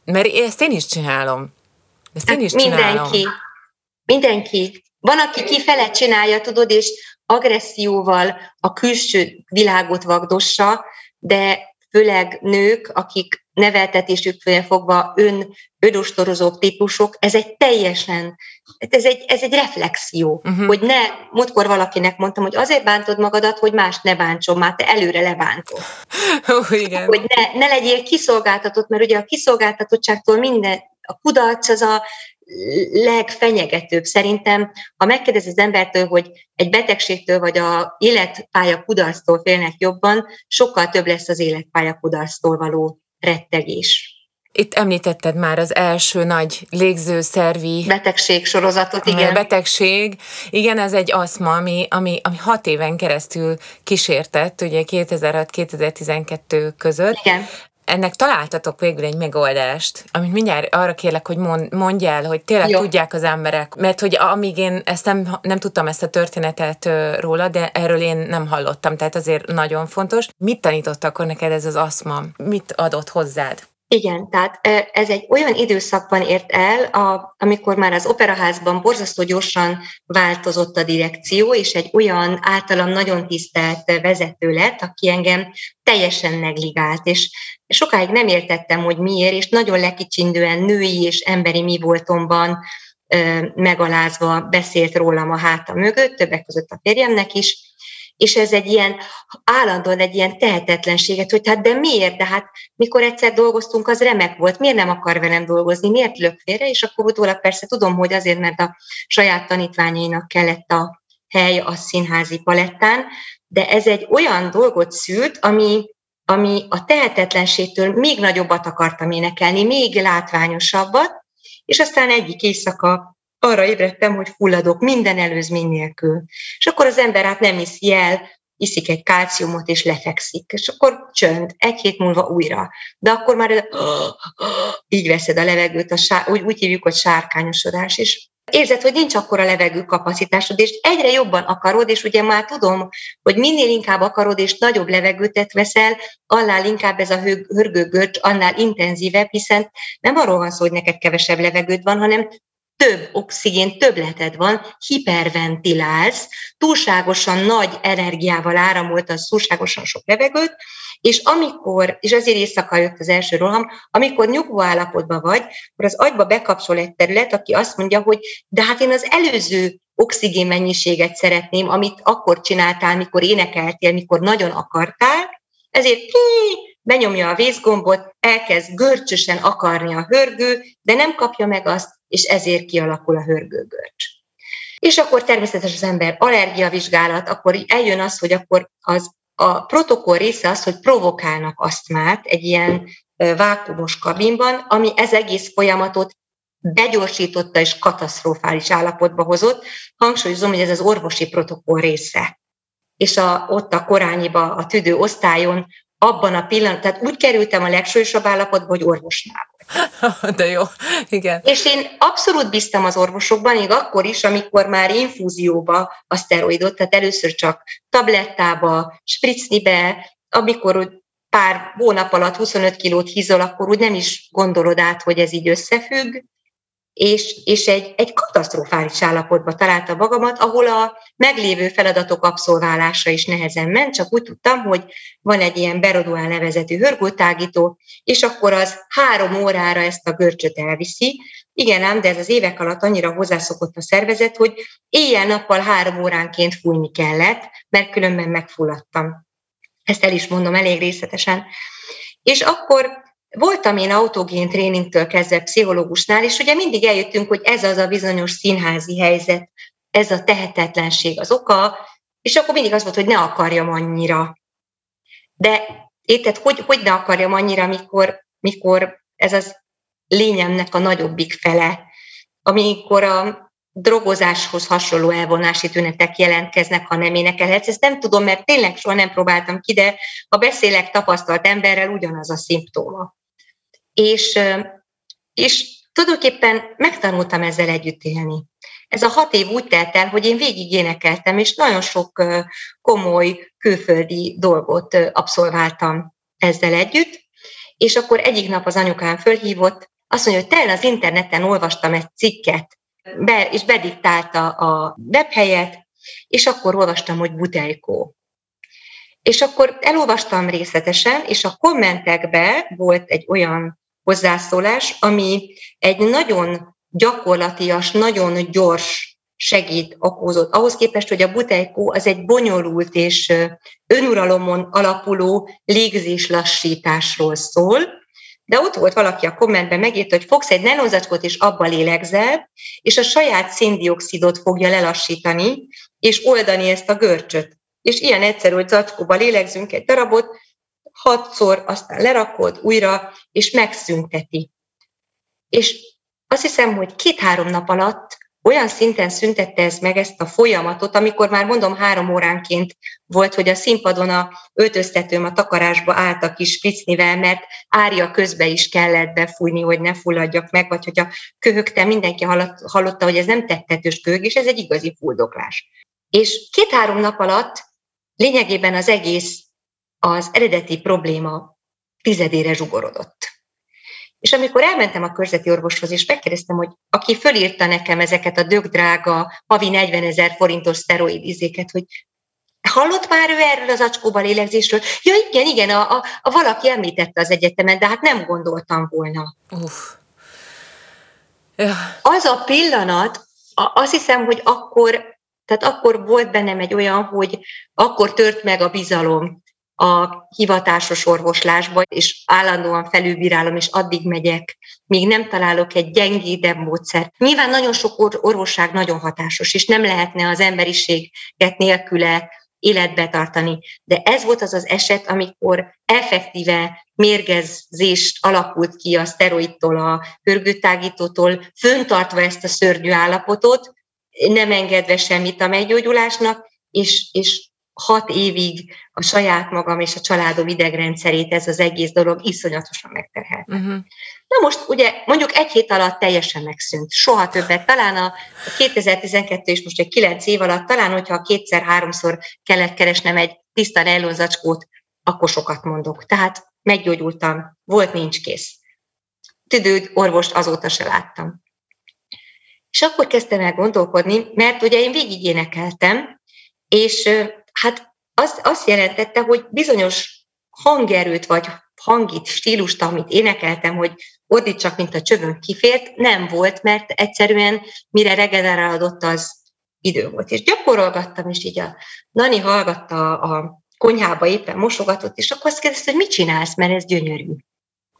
mert ezt én is csinálom. Ezt én is csinálom. Mindenki. Mindenki. Van, aki kifele csinálja, tudod, és agresszióval a külső világot vagdossa, de főleg nők, akik neveltetésüknél fogva ön, ödostorozók típusok, ez egy teljesen, ez egy, ez egy reflexió, uh-huh. hogy ne, múltkor valakinek mondtam, hogy azért bántod magadat, hogy más ne bántson, már te előre lebántod. Oh, igen. Hogy ne, ne legyél kiszolgáltatott, mert ugye a kiszolgáltatottságtól minden, a kudarc az a legfenyegetőbb. Szerintem, ha megkérdez az embertől, hogy egy betegségtől vagy a életpálya kudarctól félnek jobban, sokkal több lesz az életpálya kudarctól való rettegés. Itt említetted már az első nagy légzőszervi betegség sorozatot, igen. Betegség, igen, ez egy aszma, ami, ami, ami hat éven keresztül kísértett, ugye 2006-2012 között. Igen ennek találtatok végül egy megoldást, amit mindjárt arra kérlek, hogy mond, mondj el, hogy tényleg Jó. tudják az emberek, mert hogy amíg én ezt nem, nem tudtam ezt a történetet róla, de erről én nem hallottam, tehát azért nagyon fontos. Mit tanított akkor neked ez az aszma? Mit adott hozzád? Igen, tehát ez egy olyan időszakban ért el, amikor már az operaházban borzasztó gyorsan változott a direkció, és egy olyan általam nagyon tisztelt vezető lett, aki engem teljesen negligált, és sokáig nem értettem, hogy miért, és nagyon lekicsindően női és emberi mi voltomban megalázva beszélt rólam a háta mögött, többek között a férjemnek is, és ez egy ilyen állandóan egy ilyen tehetetlenséget, hogy hát de miért, de hát mikor egyszer dolgoztunk, az remek volt, miért nem akar velem dolgozni, miért lök félre, és akkor utólag persze tudom, hogy azért, mert a saját tanítványainak kellett a hely a színházi palettán, de ez egy olyan dolgot szült, ami, ami a tehetetlenségtől még nagyobbat akartam énekelni, még látványosabbat, és aztán egyik éjszaka arra ébredtem, hogy fulladok minden előzmény nélkül. És akkor az ember hát nem iszi el, iszik egy kálciumot és lefekszik, és akkor csönd, egy hét múlva újra. De akkor már így veszed a levegőt, a sár, úgy, úgy hívjuk, hogy sárkányosodás, és érzed, hogy nincs akkor a levegő kapacitásod, és egyre jobban akarod, és ugye már tudom, hogy minél inkább akarod, és nagyobb levegőt veszel, annál inkább ez a hörgő görcs, annál intenzívebb, hiszen nem arról van szó, hogy neked kevesebb levegőd van, hanem több oxigén többleted van, hiperventilálsz, túlságosan nagy energiával áramoltasz túlságosan sok levegőt, és amikor, és azért éjszaka jött az első roham, amikor nyugvó állapotban vagy, akkor az agyba bekapcsol egy terület, aki azt mondja, hogy de hát én az előző oxigén mennyiséget szeretném, amit akkor csináltál, mikor énekeltél, mikor nagyon akartál, ezért benyomja a vészgombot, elkezd görcsösen akarni a hörgő, de nem kapja meg azt, és ezért kialakul a hörgőgörcs. És akkor természetesen az ember allergiavizsgálat, akkor eljön az, hogy akkor az, a protokoll része az, hogy provokálnak asztmát egy ilyen vákumos kabinban, ami ez egész folyamatot begyorsította és katasztrofális állapotba hozott. Hangsúlyozom, hogy ez az orvosi protokoll része. És a, ott a korányiba, a tüdő osztályon abban a pillanatban, tehát úgy kerültem a legsúlyosabb állapotba, hogy orvosnál. De jó, igen. És én abszolút bíztam az orvosokban, még akkor is, amikor már infúzióba a szteroidot, tehát először csak tablettába, spritznibe, amikor pár hónap alatt 25 kilót hízol, akkor úgy nem is gondolod át, hogy ez így összefügg, és, és egy, egy katasztrofális állapotba találtam magamat, ahol a meglévő feladatok abszolválása is nehezen ment, csak úgy tudtam, hogy van egy ilyen Beroduán nevezetű hörgótágító, és akkor az három órára ezt a görcsöt elviszi. Igen ám, de ez az évek alatt annyira hozzászokott a szervezet, hogy éjjel-nappal három óránként fújni kellett, mert különben megfulladtam. Ezt el is mondom elég részletesen. És akkor Voltam én autogén tréningtől kezdve pszichológusnál, és ugye mindig eljöttünk, hogy ez az a bizonyos színházi helyzet, ez a tehetetlenség az oka, és akkor mindig az volt, hogy ne akarjam annyira. De érted, hogy, hogy ne akarjam annyira, amikor mikor ez az lényemnek a nagyobbik fele, amikor a drogozáshoz hasonló elvonási tünetek jelentkeznek, ha nem énekelhetsz. Ezt nem tudom, mert tényleg soha nem próbáltam ki, de ha beszélek tapasztalt emberrel, ugyanaz a szimptóma. És, és tulajdonképpen megtanultam ezzel együtt élni. Ez a hat év úgy telt el, hogy én végig énekeltem, és nagyon sok komoly külföldi dolgot abszolváltam ezzel együtt, és akkor egyik nap az anyukám fölhívott, azt mondja, hogy te az interneten olvastam egy cikket, be, és bediktálta a webhelyet, és akkor olvastam, hogy Butelkó. És akkor elolvastam részletesen, és a kommentekben volt egy olyan hozzászólás, ami egy nagyon gyakorlatias, nagyon gyors segít okozott. Ahhoz képest, hogy a butejkó az egy bonyolult és önuralomon alapuló légzés lassításról szól, de ott volt valaki a kommentben megírta, hogy fogsz egy nanozacskot és abba lélegzel, és a saját széndiokszidot fogja lelassítani, és oldani ezt a görcsöt. És ilyen egyszerű, hogy zacskóba lélegzünk egy darabot, hatszor, aztán lerakod újra, és megszünteti. És azt hiszem, hogy két-három nap alatt olyan szinten szüntette ez meg ezt a folyamatot, amikor már mondom három óránként volt, hogy a színpadon a öltöztetőm a takarásba állt a kis picnivel, mert árja közbe is kellett befújni, hogy ne fulladjak meg, vagy hogyha köhögtem, mindenki hallotta, hogy ez nem tettetős köhög, és ez egy igazi fuldoklás. És két-három nap alatt lényegében az egész, az eredeti probléma tizedére zsugorodott. És amikor elmentem a körzeti orvoshoz, és megkérdeztem, hogy aki fölírta nekem ezeket a dögdrága, havi 40 ezer forintos szteroid izéket, hogy hallott már ő erről az acskóba lélegzésről? Ja, igen, igen, a, a, a valaki említette az egyetemen, de hát nem gondoltam volna. Uff. Ja. Az a pillanat, azt hiszem, hogy akkor, tehát akkor volt bennem egy olyan, hogy akkor tört meg a bizalom, a hivatásos orvoslásba, és állandóan felülbírálom, és addig megyek, míg nem találok egy gyengédebb módszert. Nyilván nagyon sok orvosság nagyon hatásos, és nem lehetne az emberiséget nélküle életbe tartani. De ez volt az az eset, amikor effektíve mérgezést alakult ki a szteroidtól, a pörgőtágítótól, föntartva ezt a szörnyű állapotot, nem engedve semmit a meggyógyulásnak, és, és hat évig a saját magam és a családom idegrendszerét ez az egész dolog iszonyatosan megterhelte. Uh-huh. Na most ugye mondjuk egy hét alatt teljesen megszűnt, soha többet, talán a 2012 és most egy kilenc év alatt, talán hogyha kétszer-háromszor kellett keresnem egy tiszta nellonzacskót, akkor sokat mondok. Tehát meggyógyultam, volt, nincs kész. Tüdőd, orvost azóta se láttam. És akkor kezdtem el gondolkodni, mert ugye én végig énekeltem, és hát az, azt jelentette, hogy bizonyos hangerőt vagy hangit, stílust, amit énekeltem, hogy csak mint a csövön kifért, nem volt, mert egyszerűen mire regenerálódott, az idő volt. És gyakorolgattam, és így a Nani hallgatta a konyhába éppen mosogatott, és akkor azt kérdezte, hogy mit csinálsz, mert ez gyönyörű.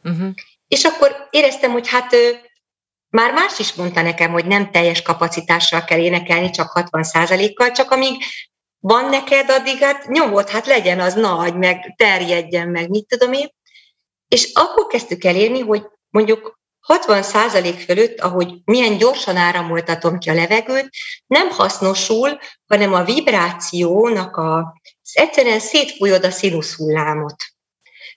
Uh-huh. És akkor éreztem, hogy hát ő, már más is mondta nekem, hogy nem teljes kapacitással kell énekelni, csak 60 kal csak amíg van neked, addig hát nyomod, hát legyen az nagy, meg terjedjen meg, mit tudom én. És akkor kezdtük elérni, hogy mondjuk 60 százalék fölött, ahogy milyen gyorsan áramoltatom ki a levegőt, nem hasznosul, hanem a vibrációnak a, egyszerűen szétfújod a színuszhullámot.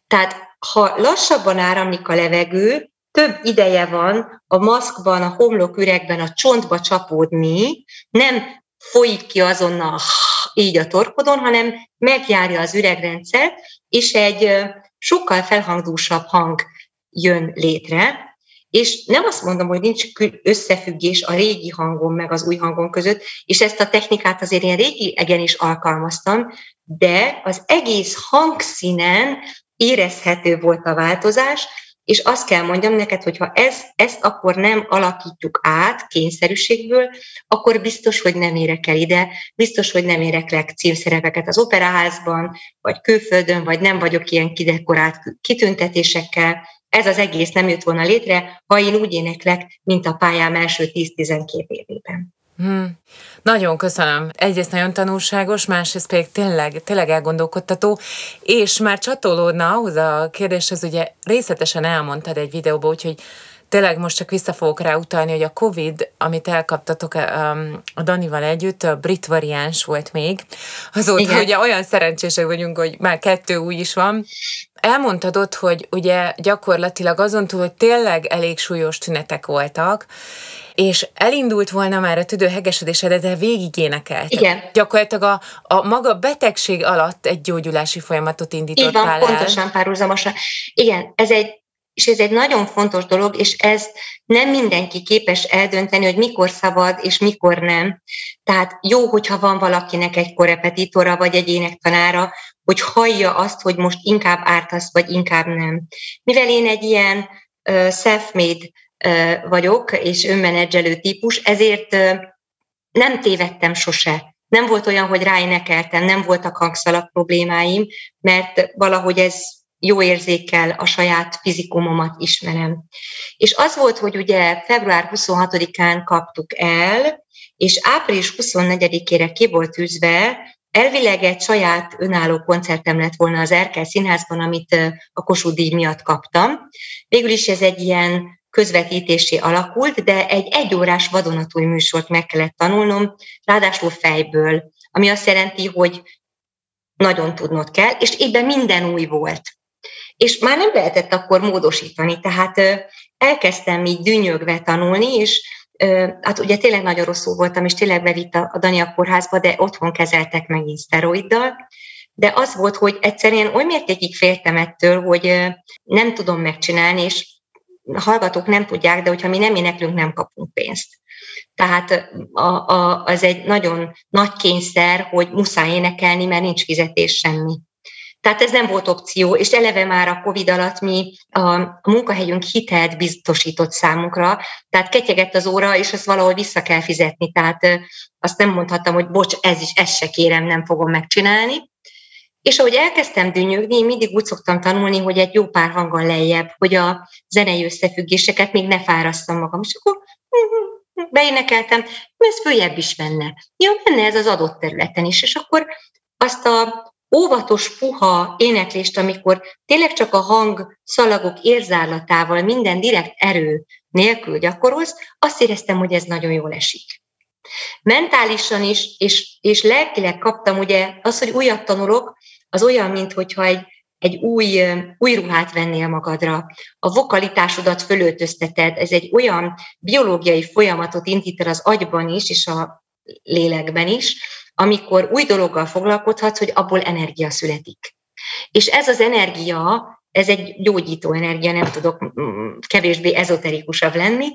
Tehát ha lassabban áramlik a levegő, több ideje van a maszkban, a homloküregben, a csontba csapódni, nem folyik ki azonnal így a torkodon, hanem megjárja az üregrendszer, és egy sokkal felhangdúsabb hang jön létre, és nem azt mondom, hogy nincs összefüggés a régi hangon meg az új hangon között, és ezt a technikát azért én régi egen is alkalmaztam, de az egész hangszínen érezhető volt a változás, és azt kell mondjam neked, hogy ha ez, ezt akkor nem alakítjuk át kényszerűségből, akkor biztos, hogy nem érek el ide, biztos, hogy nem érek le címszerepeket az operaházban, vagy külföldön, vagy nem vagyok ilyen kidekorált kitüntetésekkel. Ez az egész nem jött volna létre, ha én úgy éneklek, mint a pályám első 10-12 évében. Hmm. Nagyon köszönöm. Egyrészt nagyon tanulságos, másrészt pedig tényleg, tényleg elgondolkodtató, és már csatolódna ahhoz a kérdéshez, ugye részletesen elmondtad egy videóban, úgyhogy tényleg most csak vissza fogok rá utalni, hogy a Covid, amit elkaptatok a Danival együtt, a brit variáns volt még. Azóta Igen. ugye olyan szerencsések vagyunk, hogy már kettő új is van. Elmondtad ott, hogy ugye gyakorlatilag azon túl, hogy tényleg elég súlyos tünetek voltak, és elindult volna már a tüdőhegesedésed, de végig énekelt. Igen. Gyakorlatilag a, a maga betegség alatt egy gyógyulási folyamatot indítottál Így van, el. pontosan párhuzamosan. Igen, ez egy és ez egy nagyon fontos dolog, és ez nem mindenki képes eldönteni, hogy mikor szabad és mikor nem. Tehát jó, hogyha van valakinek egy korepetitora vagy egy énektanára, hogy hallja azt, hogy most inkább ártasz, vagy inkább nem. Mivel én egy ilyen uh, self-made vagyok, és önmenedzselő típus, ezért nem tévedtem sose. Nem volt olyan, hogy ráénekeltem, nem voltak hangszalak problémáim, mert valahogy ez jó érzékkel a saját fizikumomat ismerem. És az volt, hogy ugye február 26-án kaptuk el, és április 24-ére ki volt tűzve, elvileg egy saját önálló koncertem lett volna az Erkel Színházban, amit a Kossuth díj miatt kaptam. Végül is ez egy ilyen közvetítésé alakult, de egy egyórás vadonatúj műsort meg kellett tanulnom, ráadásul fejből, ami azt jelenti, hogy nagyon tudnod kell, és ebben minden új volt. És már nem lehetett akkor módosítani, tehát elkezdtem így dűnyögve tanulni, és hát ugye tényleg nagyon rosszul voltam, és tényleg bevitt a Dania kórházba, de otthon kezeltek megint szteroiddal, de az volt, hogy egyszerűen oly mértékig féltem ettől, hogy nem tudom megcsinálni, és a hallgatók nem tudják, de hogyha mi nem éneklünk, nem kapunk pénzt. Tehát a, a, az egy nagyon nagy kényszer, hogy muszáj énekelni, mert nincs fizetés semmi. Tehát ez nem volt opció, és eleve már a COVID alatt mi a munkahelyünk hitelt biztosított számunkra, tehát ketyegett az óra, és ezt valahol vissza kell fizetni, tehát azt nem mondhattam, hogy bocs, ez is, ezt se kérem, nem fogom megcsinálni. És ahogy elkezdtem dűnyögni, én mindig úgy szoktam tanulni, hogy egy jó pár hanggal lejjebb, hogy a zenei összefüggéseket még ne fárasztam magam. És akkor beénekeltem, ez följebb is menne. Ja, menne ez az adott területen is. És akkor azt a óvatos, puha éneklést, amikor tényleg csak a hang szalagok érzállatával minden direkt erő nélkül gyakorolsz, azt éreztem, hogy ez nagyon jól esik. Mentálisan is, és, és lelkileg kaptam, ugye az, hogy újat tanulok, az olyan, mint hogyha egy, egy új, új ruhát vennél magadra. A vokalitásodat fölöltözteted, ez egy olyan biológiai folyamatot indít el az agyban is, és a lélekben is, amikor új dologgal foglalkozhatsz, hogy abból energia születik. És ez az energia, ez egy gyógyító energia, nem tudok kevésbé ezoterikusabb lenni.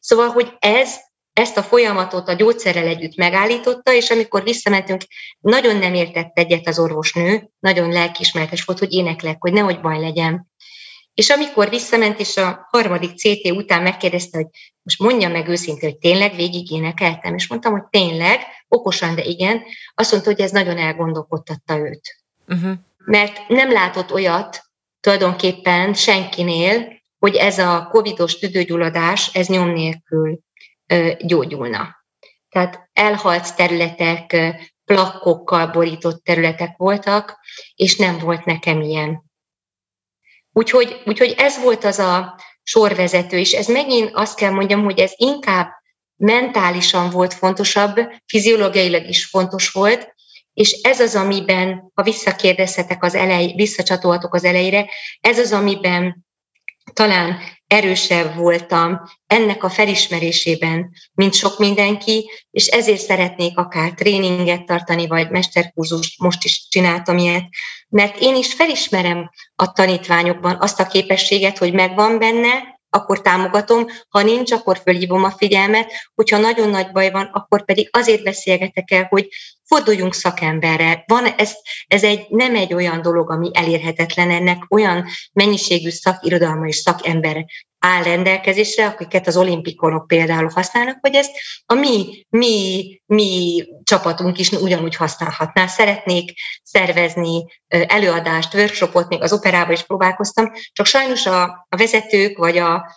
Szóval, hogy ez ezt a folyamatot a gyógyszerrel együtt megállította, és amikor visszamentünk, nagyon nem értett egyet az orvosnő, nagyon lelkismertes volt, hogy éneklek, hogy nehogy baj legyen. És amikor visszament, és a harmadik CT után megkérdezte, hogy most mondja meg őszintén, hogy tényleg végig énekeltem, és mondtam, hogy tényleg, okosan, de igen, azt mondta, hogy ez nagyon elgondolkodtatta őt. Uh-huh. Mert nem látott olyat tulajdonképpen senkinél, hogy ez a covidos tüdőgyulladás, ez nyom nélkül gyógyulna. Tehát elhalt területek, plakkokkal borított területek voltak, és nem volt nekem ilyen. Úgyhogy, úgyhogy ez volt az a sorvezető, és ez megint azt kell mondjam, hogy ez inkább mentálisan volt fontosabb, fiziológiailag is fontos volt, és ez az, amiben, ha visszakérdezhetek az elej, visszacsatolhatok az elejére, ez az, amiben talán erősebb voltam ennek a felismerésében, mint sok mindenki, és ezért szeretnék akár tréninget tartani, vagy mesterkurzust, most is csináltam ilyet, mert én is felismerem a tanítványokban azt a képességet, hogy megvan benne, akkor támogatom, ha nincs, akkor fölhívom a figyelmet, hogyha nagyon nagy baj van, akkor pedig azért beszélgetek el, hogy forduljunk szakemberre. Van, ez, ez egy, nem egy olyan dolog, ami elérhetetlen, ennek olyan mennyiségű szakirodalma és szakember áll rendelkezésre, akiket az olimpikonok például használnak, hogy ezt a mi, mi, mi csapatunk is ugyanúgy használhatná. Szeretnék szervezni előadást, workshopot, még az operában is próbálkoztam, csak sajnos a, a vezetők vagy a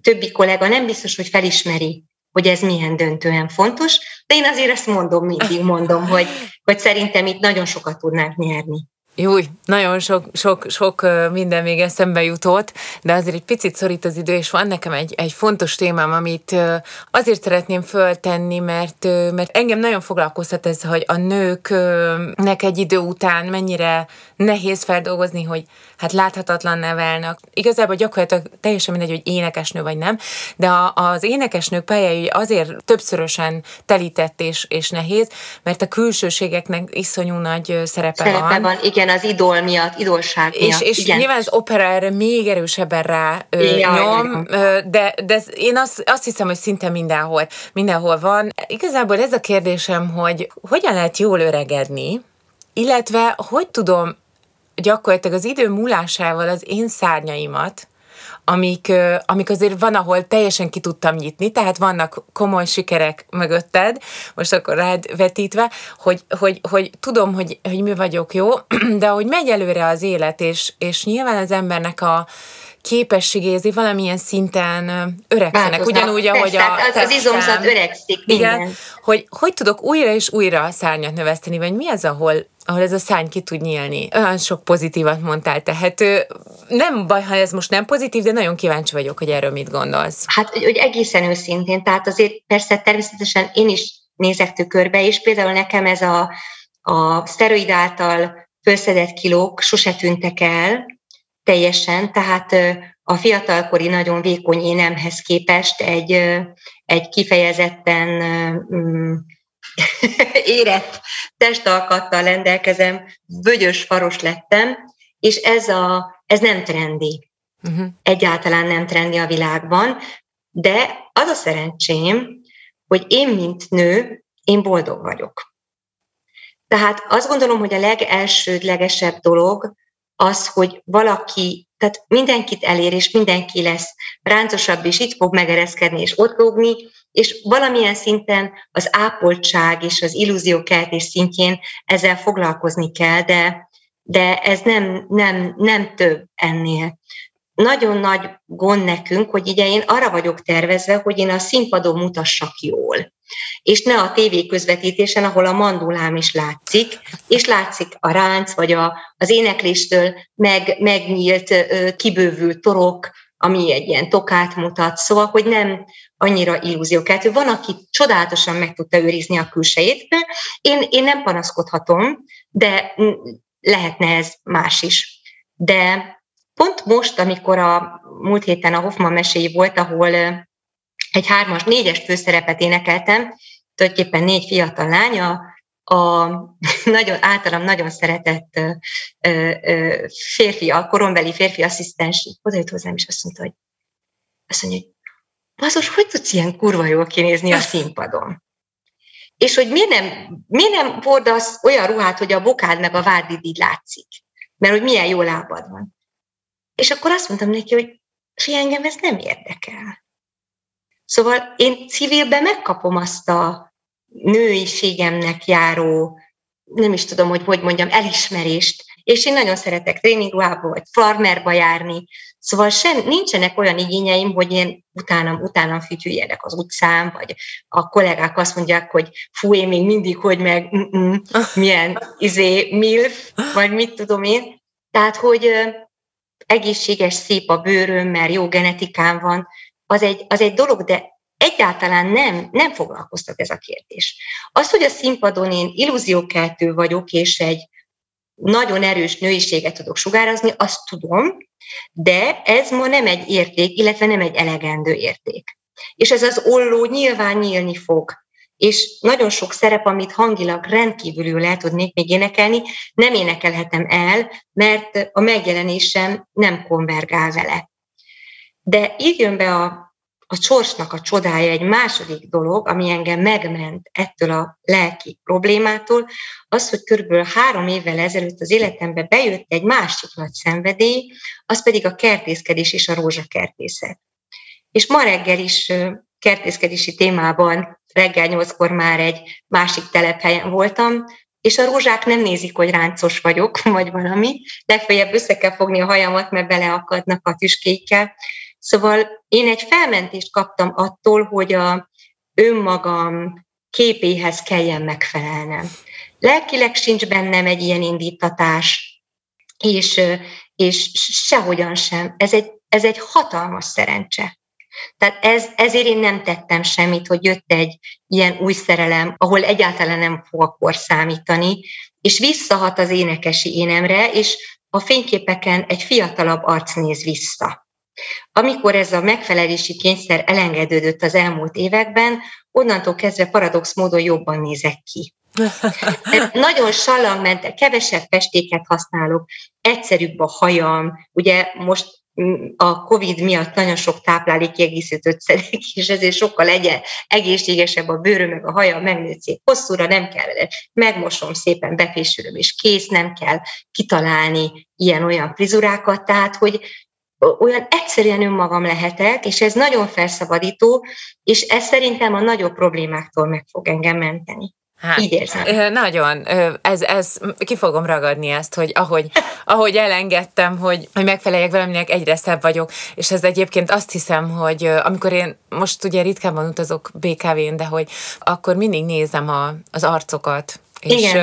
többi kollega nem biztos, hogy felismeri hogy ez milyen döntően fontos, de én azért ezt mondom, mindig mondom, hogy, hogy szerintem itt nagyon sokat tudnánk nyerni. Júj, nagyon sok, sok, sok minden még eszembe jutott, de azért egy picit szorít az idő, és van nekem egy, egy fontos témám, amit azért szeretném föltenni, mert, mert engem nagyon foglalkoztat ez, hogy a nőknek egy idő után mennyire nehéz feldolgozni, hogy hát láthatatlan nevelnek. Igazából gyakorlatilag teljesen mindegy, hogy énekesnő vagy nem, de a, az énekesnők pályája azért többszörösen telített és, és nehéz, mert a külsőségeknek iszonyú nagy szerepe, szerepe van. van. Igen, az idol miatt, idolság miatt. És, és igen. nyilván az opera erre még erősebben rá ö, Jaj, nyom, ö, de, de én azt, azt hiszem, hogy szinte mindenhol, mindenhol van. Igazából ez a kérdésem, hogy hogyan lehet jól öregedni, illetve hogy tudom gyakorlatilag az idő múlásával az én szárnyaimat, amik, amik azért van, ahol teljesen ki tudtam nyitni, tehát vannak komoly sikerek mögötted, most akkor rád vetítve, hogy, hogy, hogy tudom, hogy, hogy mi vagyok jó, de hogy megy előre az élet, és, és nyilván az embernek a, képességézi valamilyen szinten öregszenek, ugyanúgy, ahogy a az, az izomzat öregszik. Igen, hogy hogy tudok újra és újra szárnyat növeszteni, vagy mi az, ahol, ahol ez a szárny ki tud nyílni. Olyan sok pozitívat mondtál, tehát nem baj, ha ez most nem pozitív, de nagyon kíváncsi vagyok, hogy erről mit gondolsz. Hát, hogy egészen őszintén, tehát azért persze természetesen én is nézek tükörbe, és például nekem ez a, a szteroid által felszedett kilók sose tűntek el, teljesen, tehát a fiatalkori nagyon vékony énemhez képest egy, egy kifejezetten mm, érett testalkattal rendelkezem, bögyös faros lettem, és ez, a, ez nem trendi. Uh-huh. Egyáltalán nem trendi a világban, de az a szerencsém, hogy én, mint nő, én boldog vagyok. Tehát azt gondolom, hogy a legelsődlegesebb dolog az, hogy valaki, tehát mindenkit elér, és mindenki lesz ráncosabb, és itt fog megereszkedni, és ott lógni, és valamilyen szinten az ápoltság és az illúziókeltés szintjén ezzel foglalkozni kell, de, de ez nem, nem, nem több ennél. Nagyon nagy gond nekünk, hogy ugye én arra vagyok tervezve, hogy én a színpadon mutassak jól és ne a tévé közvetítésen, ahol a mandulám is látszik, és látszik a ránc, vagy a, az énekléstől meg, megnyílt, kibővült torok, ami egy ilyen tokát mutat, szóval, hogy nem annyira illúziókeltő. Van, aki csodálatosan meg tudta őrizni a külsejét, én, én nem panaszkodhatom, de lehetne ez más is. De pont most, amikor a múlt héten a Hoffman meséi volt, ahol egy hármas, négyes főszerepet énekeltem, tulajdonképpen négy fiatal lánya, a nagyon, általam nagyon szeretett ö, férfi, a korombeli férfi asszisztens jött hozzám, és azt mondta, hogy azt mondja, hogy bazos, hogy tudsz ilyen kurva jól kinézni a színpadon? És hogy miért nem, miért nem hordasz olyan ruhát, hogy a bokád meg a vádid így látszik? Mert hogy milyen jó lábad van. És akkor azt mondtam neki, hogy fi, engem ez nem érdekel. Szóval én civilben megkapom azt a nőiségemnek járó, nem is tudom, hogy hogy mondjam, elismerést, és én nagyon szeretek tréningruhába vagy farmerba járni, szóval sem, nincsenek olyan igényeim, hogy én utánam, utánam fütyüljenek az utcán, vagy a kollégák azt mondják, hogy fú, én még mindig, hogy meg milyen izé, milf, vagy mit tudom én. Tehát, hogy egészséges, szép a bőröm, mert jó genetikám van, az egy, az egy dolog, de egyáltalán nem, nem foglalkoztat ez a kérdés. Az, hogy a színpadon én illúziókeltő vagyok, és egy nagyon erős nőiséget tudok sugárazni, azt tudom, de ez ma nem egy érték, illetve nem egy elegendő érték. És ez az olló nyilván nyílni fog. És nagyon sok szerep, amit hangilag rendkívül el tudnék még énekelni, nem énekelhetem el, mert a megjelenésem nem konvergál vele. De így jön be a a sorsnak a csodája egy második dolog, ami engem megment ettől a lelki problémától, az, hogy körülbelül három évvel ezelőtt az életembe bejött egy másik nagy szenvedély, az pedig a kertészkedés és a rózsakertészet. És ma reggel is kertészkedési témában reggel nyolckor már egy másik telephelyen voltam, és a rózsák nem nézik, hogy ráncos vagyok, vagy valami, legfeljebb össze kell fogni a hajamat, mert beleakadnak a tüskékkel, Szóval én egy felmentést kaptam attól, hogy a, önmagam képéhez kelljen megfelelnem. Lelkileg sincs bennem egy ilyen indítatás, és, és sehogyan sem. Ez egy, ez egy hatalmas szerencse. Tehát ez, ezért én nem tettem semmit, hogy jött egy ilyen új szerelem, ahol egyáltalán nem fog akkor számítani, és visszahat az énekesi énemre, és a fényképeken egy fiatalabb arc néz vissza. Amikor ez a megfelelési kényszer elengedődött az elmúlt években, onnantól kezdve paradox módon jobban nézek ki. Nagyon salangmente, kevesebb festéket használok, egyszerűbb a hajam, ugye most a COVID miatt nagyon sok táplálékkiegészítőt szedek, és ezért sokkal legyen egészségesebb a bőröm, meg a haja, megnőtt szép hosszúra, nem kell megmosom szépen, befésülöm, és kész, nem kell kitalálni ilyen-olyan frizurákat, tehát, hogy olyan egyszerűen önmagam lehetek, és ez nagyon felszabadító, és ez szerintem a nagyobb problémáktól meg fog engem menteni. Hát, Így érzem. Nagyon. Ez, ez, ki fogom ragadni ezt, hogy ahogy, ahogy elengedtem, hogy, hogy megfeleljek valaminek, egyre szebb vagyok, és ez egyébként azt hiszem, hogy amikor én most ugye ritkában utazok BKV-n, de hogy akkor mindig nézem a, az arcokat, és,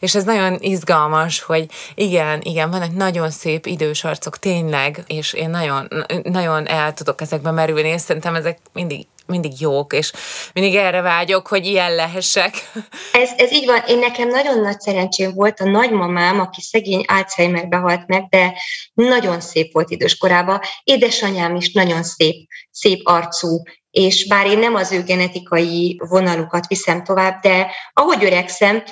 és ez nagyon izgalmas, hogy igen, igen, vannak nagyon szép idős arcok, tényleg, és én nagyon, nagyon el tudok ezekbe merülni, és szerintem ezek mindig mindig jók, és mindig erre vágyok, hogy ilyen lehessek. Ez, ez így van. Én nekem nagyon nagy szerencsém volt a nagymamám, aki szegény Alzheimerbe halt meg, de nagyon szép volt időskorában. Édesanyám is nagyon szép, szép arcú, és bár én nem az ő genetikai vonalukat viszem tovább, de ahogy öregszem,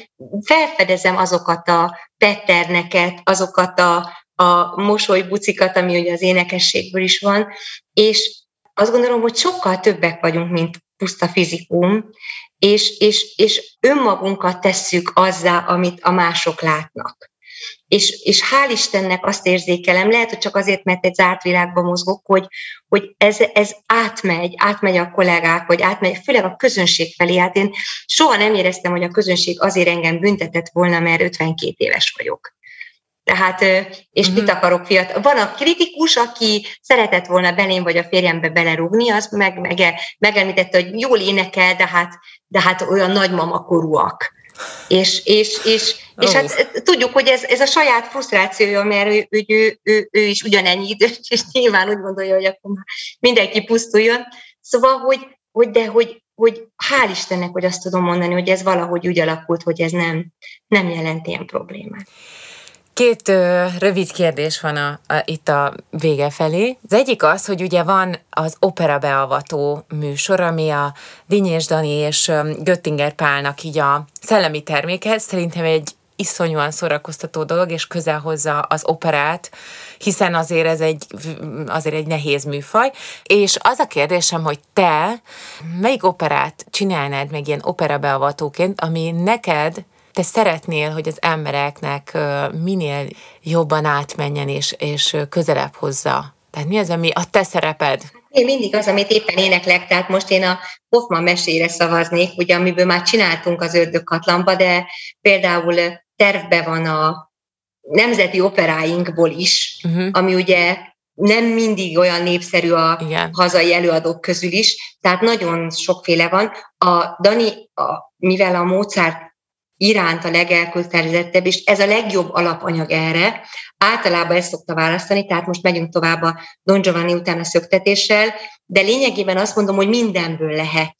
felfedezem azokat a petterneket, azokat a, a mosolybucikat, ami ugye az énekességből is van, és azt gondolom, hogy sokkal többek vagyunk, mint puszta fizikum, és, és, és önmagunkat tesszük azzá, amit a mások látnak. És, és hál' Istennek azt érzékelem, lehet, hogy csak azért, mert egy zárt világban mozgok, hogy, hogy ez, ez átmegy, átmegy a kollégák, vagy átmegy, főleg a közönség felé. Hát én soha nem éreztem, hogy a közönség azért engem büntetett volna, mert 52 éves vagyok. Tehát, és uh-huh. mit akarok fiatal? Van a kritikus, aki szeretett volna belém vagy a férjembe belerúgni, az meg, meg, megemlítette, hogy jól énekel, de hát, de hát olyan nagymama korúak. És, és, és, oh. és hát tudjuk, hogy ez, ez a saját frusztrációja, mert ő, ő, ő, ő, ő is ugyanennyi idős, és nyilván úgy gondolja, hogy akkor már mindenki pusztuljon. Szóval, hogy, hogy de hogy, hogy hál' Istennek, hogy azt tudom mondani, hogy ez valahogy úgy alakult, hogy ez nem, nem jelent ilyen problémát. Két ö, rövid kérdés van a, a, itt a vége felé. Az egyik az, hogy ugye van az opera beavató műsor, ami a Dinyés Dani és Göttinger Pálnak így a szellemi terméke. Szerintem egy iszonyúan szórakoztató dolog, és közel hozza az operát, hiszen azért ez egy, azért egy nehéz műfaj. És az a kérdésem, hogy te melyik operát csinálnád meg ilyen opera beavatóként, ami neked te szeretnél, hogy az embereknek minél jobban átmenjen és, és közelebb hozza? Tehát mi az, ami a te szereped? Én mindig az, amit éppen éneklek, tehát most én a Hoffman mesére szavaznék, ugye, amiből már csináltunk az ördögkatlamba, de például tervbe van a nemzeti operáinkból is, uh-huh. ami ugye nem mindig olyan népszerű a Igen. hazai előadók közül is, tehát nagyon sokféle van. A Dani, a, mivel a Mozart iránt a legelkötelezettebb, és ez a legjobb alapanyag erre. Általában ezt szokta választani, tehát most megyünk tovább a Don Giovanni után a szöktetéssel, de lényegében azt mondom, hogy mindenből lehet.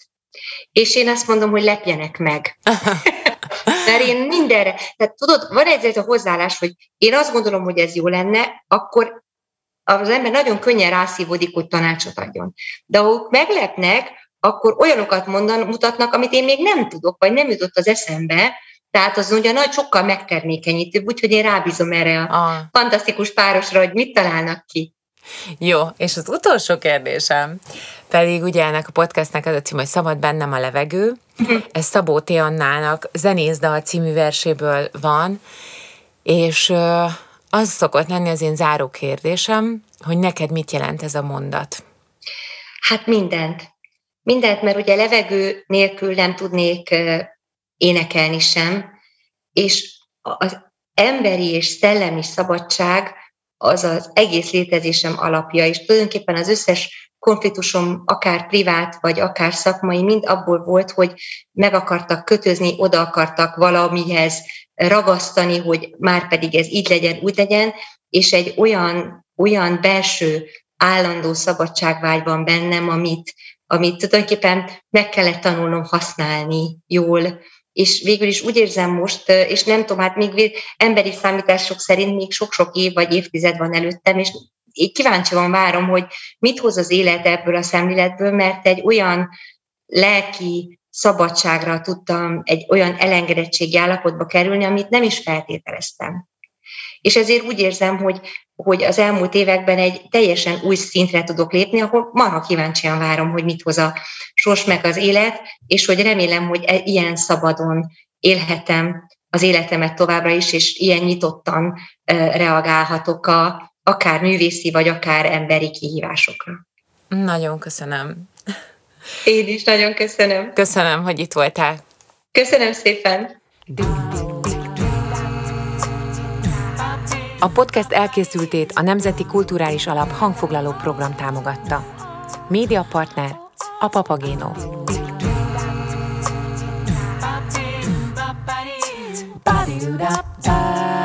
És én azt mondom, hogy lepjenek meg. Mert én mindenre, tehát tudod, van egy a hozzáállás, hogy én azt gondolom, hogy ez jó lenne, akkor az ember nagyon könnyen rászívódik, hogy tanácsot adjon. De ha meglepnek, akkor olyanokat mondan, mutatnak, amit én még nem tudok, vagy nem jutott az eszembe, tehát az nagy sokkal megtermékenyítőbb, úgyhogy én rábízom erre a ah. fantasztikus párosra, hogy mit találnak ki. Jó, és az utolsó kérdésem pedig ugye ennek a podcastnek az a cím, hogy Szabad bennem a levegő. Mhm. Ez Szabó T. Annának Zenészdal című verséből van, és az szokott lenni az én záró kérdésem, hogy neked mit jelent ez a mondat? Hát mindent. Mindent, mert ugye levegő nélkül nem tudnék énekelni sem, és az emberi és szellemi szabadság az az egész létezésem alapja, és tulajdonképpen az összes konfliktusom, akár privát, vagy akár szakmai, mind abból volt, hogy meg akartak kötözni, oda akartak valamihez ragasztani, hogy már pedig ez így legyen, úgy legyen, és egy olyan, olyan belső állandó szabadságvágy van bennem, amit, amit tulajdonképpen meg kellett tanulnom használni jól, és végül is úgy érzem most, és nem tudom, hát még emberi számítások szerint még sok-sok év vagy évtized van előttem, és így kíváncsi van várom, hogy mit hoz az élet ebből a szemléletből, mert egy olyan lelki szabadságra tudtam egy olyan elengedettségi állapotba kerülni, amit nem is feltételeztem. És ezért úgy érzem, hogy, hogy az elmúlt években egy teljesen új szintre tudok lépni, ahol marha kíváncsian várom, hogy mit hoz a sors meg az élet, és hogy remélem, hogy e- ilyen szabadon élhetem az életemet továbbra is, és ilyen nyitottan reagálhatok a, akár művészi, vagy akár emberi kihívásokra. Nagyon köszönöm. Én is nagyon köszönöm. Köszönöm, hogy itt voltál. Köszönöm szépen. A podcast elkészültét a Nemzeti Kulturális Alap hangfoglaló program támogatta. Média partner a Papagéno. Ba-dee-doo-da-ba.